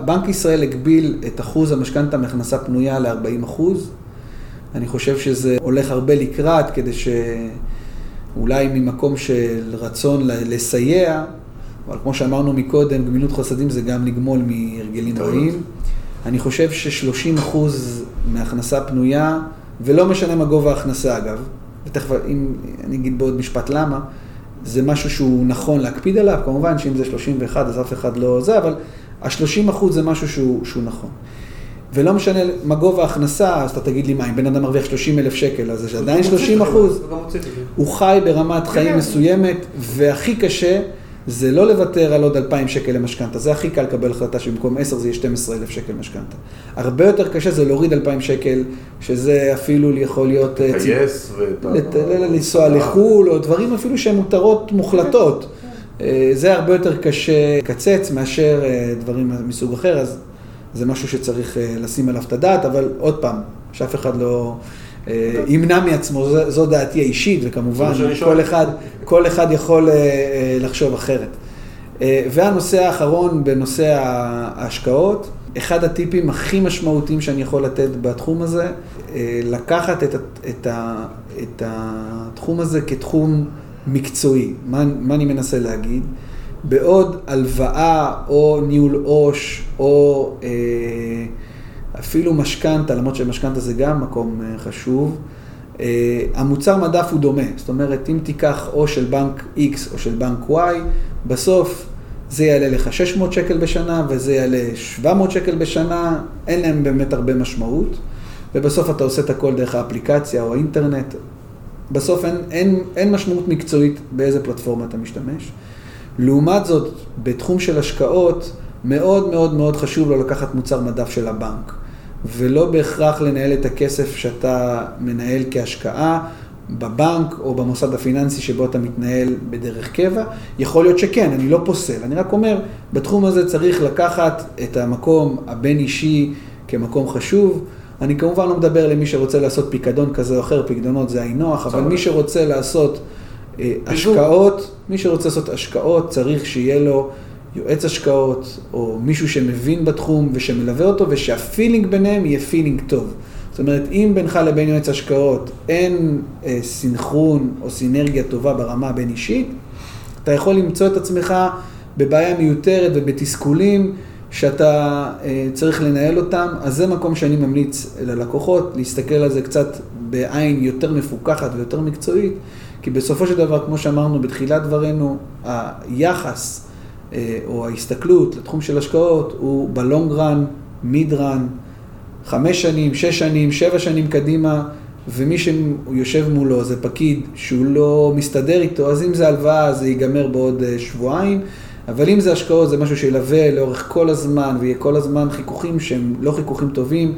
[SPEAKER 2] בנק ישראל הגביל את אחוז המשכנתה מהכנסה פנויה ל-40 אחוז. אני חושב שזה הולך הרבה לקראת, כדי שאולי ממקום של רצון לסייע, אבל כמו שאמרנו מקודם, גמילות חסדים זה גם לגמול מהרגלים רעים. אני חושב ש-30 אחוז מהכנסה פנויה ולא משנה מה גובה ההכנסה אגב, ותכף אם אני אגיד בעוד משפט למה, זה משהו שהוא נכון להקפיד עליו, כמובן שאם זה 31 אז אף אחד לא זה, אבל ה-30 אחוז זה משהו שהוא, שהוא נכון. ולא משנה מה גובה ההכנסה, אז אתה תגיד לי מה, אם בן אדם מרוויח 30 אלף שקל, אז זה עדיין 30 אחוז. הוא חי ברמת חיים כן. מסוימת, והכי קשה זה לא לוותר על עוד 2,000 שקל למשכנתה, זה הכי קל לקבל החלטה שבמקום 10 זה יהיה 12,000 שקל משכנתה. הרבה יותר קשה זה להוריד 2,000 שקל, שזה אפילו יכול להיות...
[SPEAKER 1] לגייס
[SPEAKER 2] ואת ה... לנסוע לחו"ל, או דברים אפילו שהם מותרות מוחלטות. אה, זה הרבה יותר קשה לקצץ מאשר אה, דברים מסוג אחר, אז זה משהו שצריך אה, לשים עליו את הדעת, אבל עוד פעם, שאף אחד לא... אה, ימנע מעצמו, זו, דעתי האישית, וכמובן כל אחד, כל אחד יכול אה, אה, לחשוב אחרת. והנושא האחרון בנושא ההשקעות, אחד הטיפים הכי משמעותיים שאני יכול לתת בתחום הזה, לקחת את, את, את התחום הזה כתחום מקצועי. מה, מה אני מנסה להגיד? בעוד הלוואה או ניהול עו"ש או אה, אפילו משכנתה, למרות שמשכנתה זה גם מקום אה, חשוב, אה, המוצר מדף הוא דומה. זאת אומרת, אם תיקח או של בנק X או של בנק Y, בסוף זה יעלה לך 600 שקל בשנה וזה יעלה 700 שקל בשנה, אין להם באמת הרבה משמעות, ובסוף אתה עושה את הכל דרך האפליקציה או האינטרנט. בסוף אין, אין, אין משמעות מקצועית באיזה פלטפורמה אתה משתמש. לעומת זאת, בתחום של השקעות, מאוד מאוד מאוד חשוב לו לקחת מוצר מדף של הבנק. ולא בהכרח לנהל את הכסף שאתה מנהל כהשקעה בבנק או במוסד הפיננסי שבו אתה מתנהל בדרך קבע. יכול להיות שכן, אני לא פוסל. אני רק אומר, בתחום הזה צריך לקחת את המקום הבין-אישי כמקום חשוב. אני כמובן לא מדבר למי שרוצה לעשות פיקדון כזה או אחר, פיקדונות זה היינו אבל מי שרוצה לעשות אה, השקעות, מי שרוצה לעשות השקעות צריך שיהיה לו יועץ השקעות, או מישהו שמבין בתחום ושמלווה אותו, ושהפילינג ביניהם יהיה פילינג טוב. זאת אומרת, אם בינך לבין יועץ השקעות אין אה, סינכרון או סינרגיה טובה ברמה הבין-אישית, אתה יכול למצוא את עצמך בבעיה מיותרת ובתסכולים שאתה אה, צריך לנהל אותם, אז זה מקום שאני ממליץ ללקוחות, להסתכל על זה קצת בעין יותר מפוקחת ויותר מקצועית, כי בסופו של דבר, כמו שאמרנו בתחילת דברינו, היחס או ההסתכלות לתחום של השקעות הוא בלונג רן, מיד רן, חמש שנים, שש שנים, שבע שנים קדימה, ומי שיושב מולו זה פקיד שהוא לא מסתדר איתו, אז אם זה הלוואה זה ייגמר בעוד שבועיים, אבל אם זה השקעות זה משהו שילווה לאורך כל הזמן, ויהיה כל הזמן חיכוכים שהם לא חיכוכים טובים,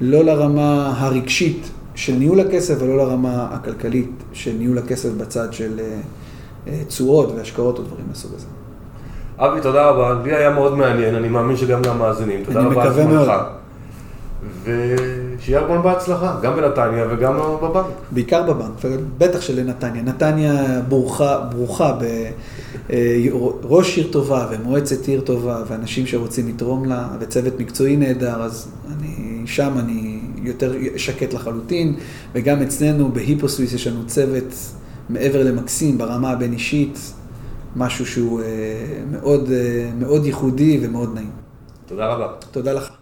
[SPEAKER 2] לא לרמה הרגשית של ניהול הכסף ולא לרמה הכלכלית של ניהול הכסף בצד של תשואות והשקעות או דברים מהסוג הזה.
[SPEAKER 1] אבי, תודה רבה. לי היה מאוד מעניין, אני מאמין שגם למאזינים. תודה רבה
[SPEAKER 2] על זמנך.
[SPEAKER 1] ושיהיה המון בהצלחה, גם בנתניה וגם בבנק.
[SPEAKER 2] בעיקר בבנק, בטח שלנתניה. נתניה ברוכה, ברוכה בראש עיר טובה ומועצת עיר טובה ואנשים שרוצים לתרום לה וצוות מקצועי נהדר, אז אני, שם אני יותר שקט לחלוטין. וגם אצלנו בהיפוסוויס יש לנו צוות מעבר למקסים ברמה הבין אישית. משהו שהוא מאוד, מאוד ייחודי ומאוד נעים.
[SPEAKER 1] תודה רבה.
[SPEAKER 2] תודה לך.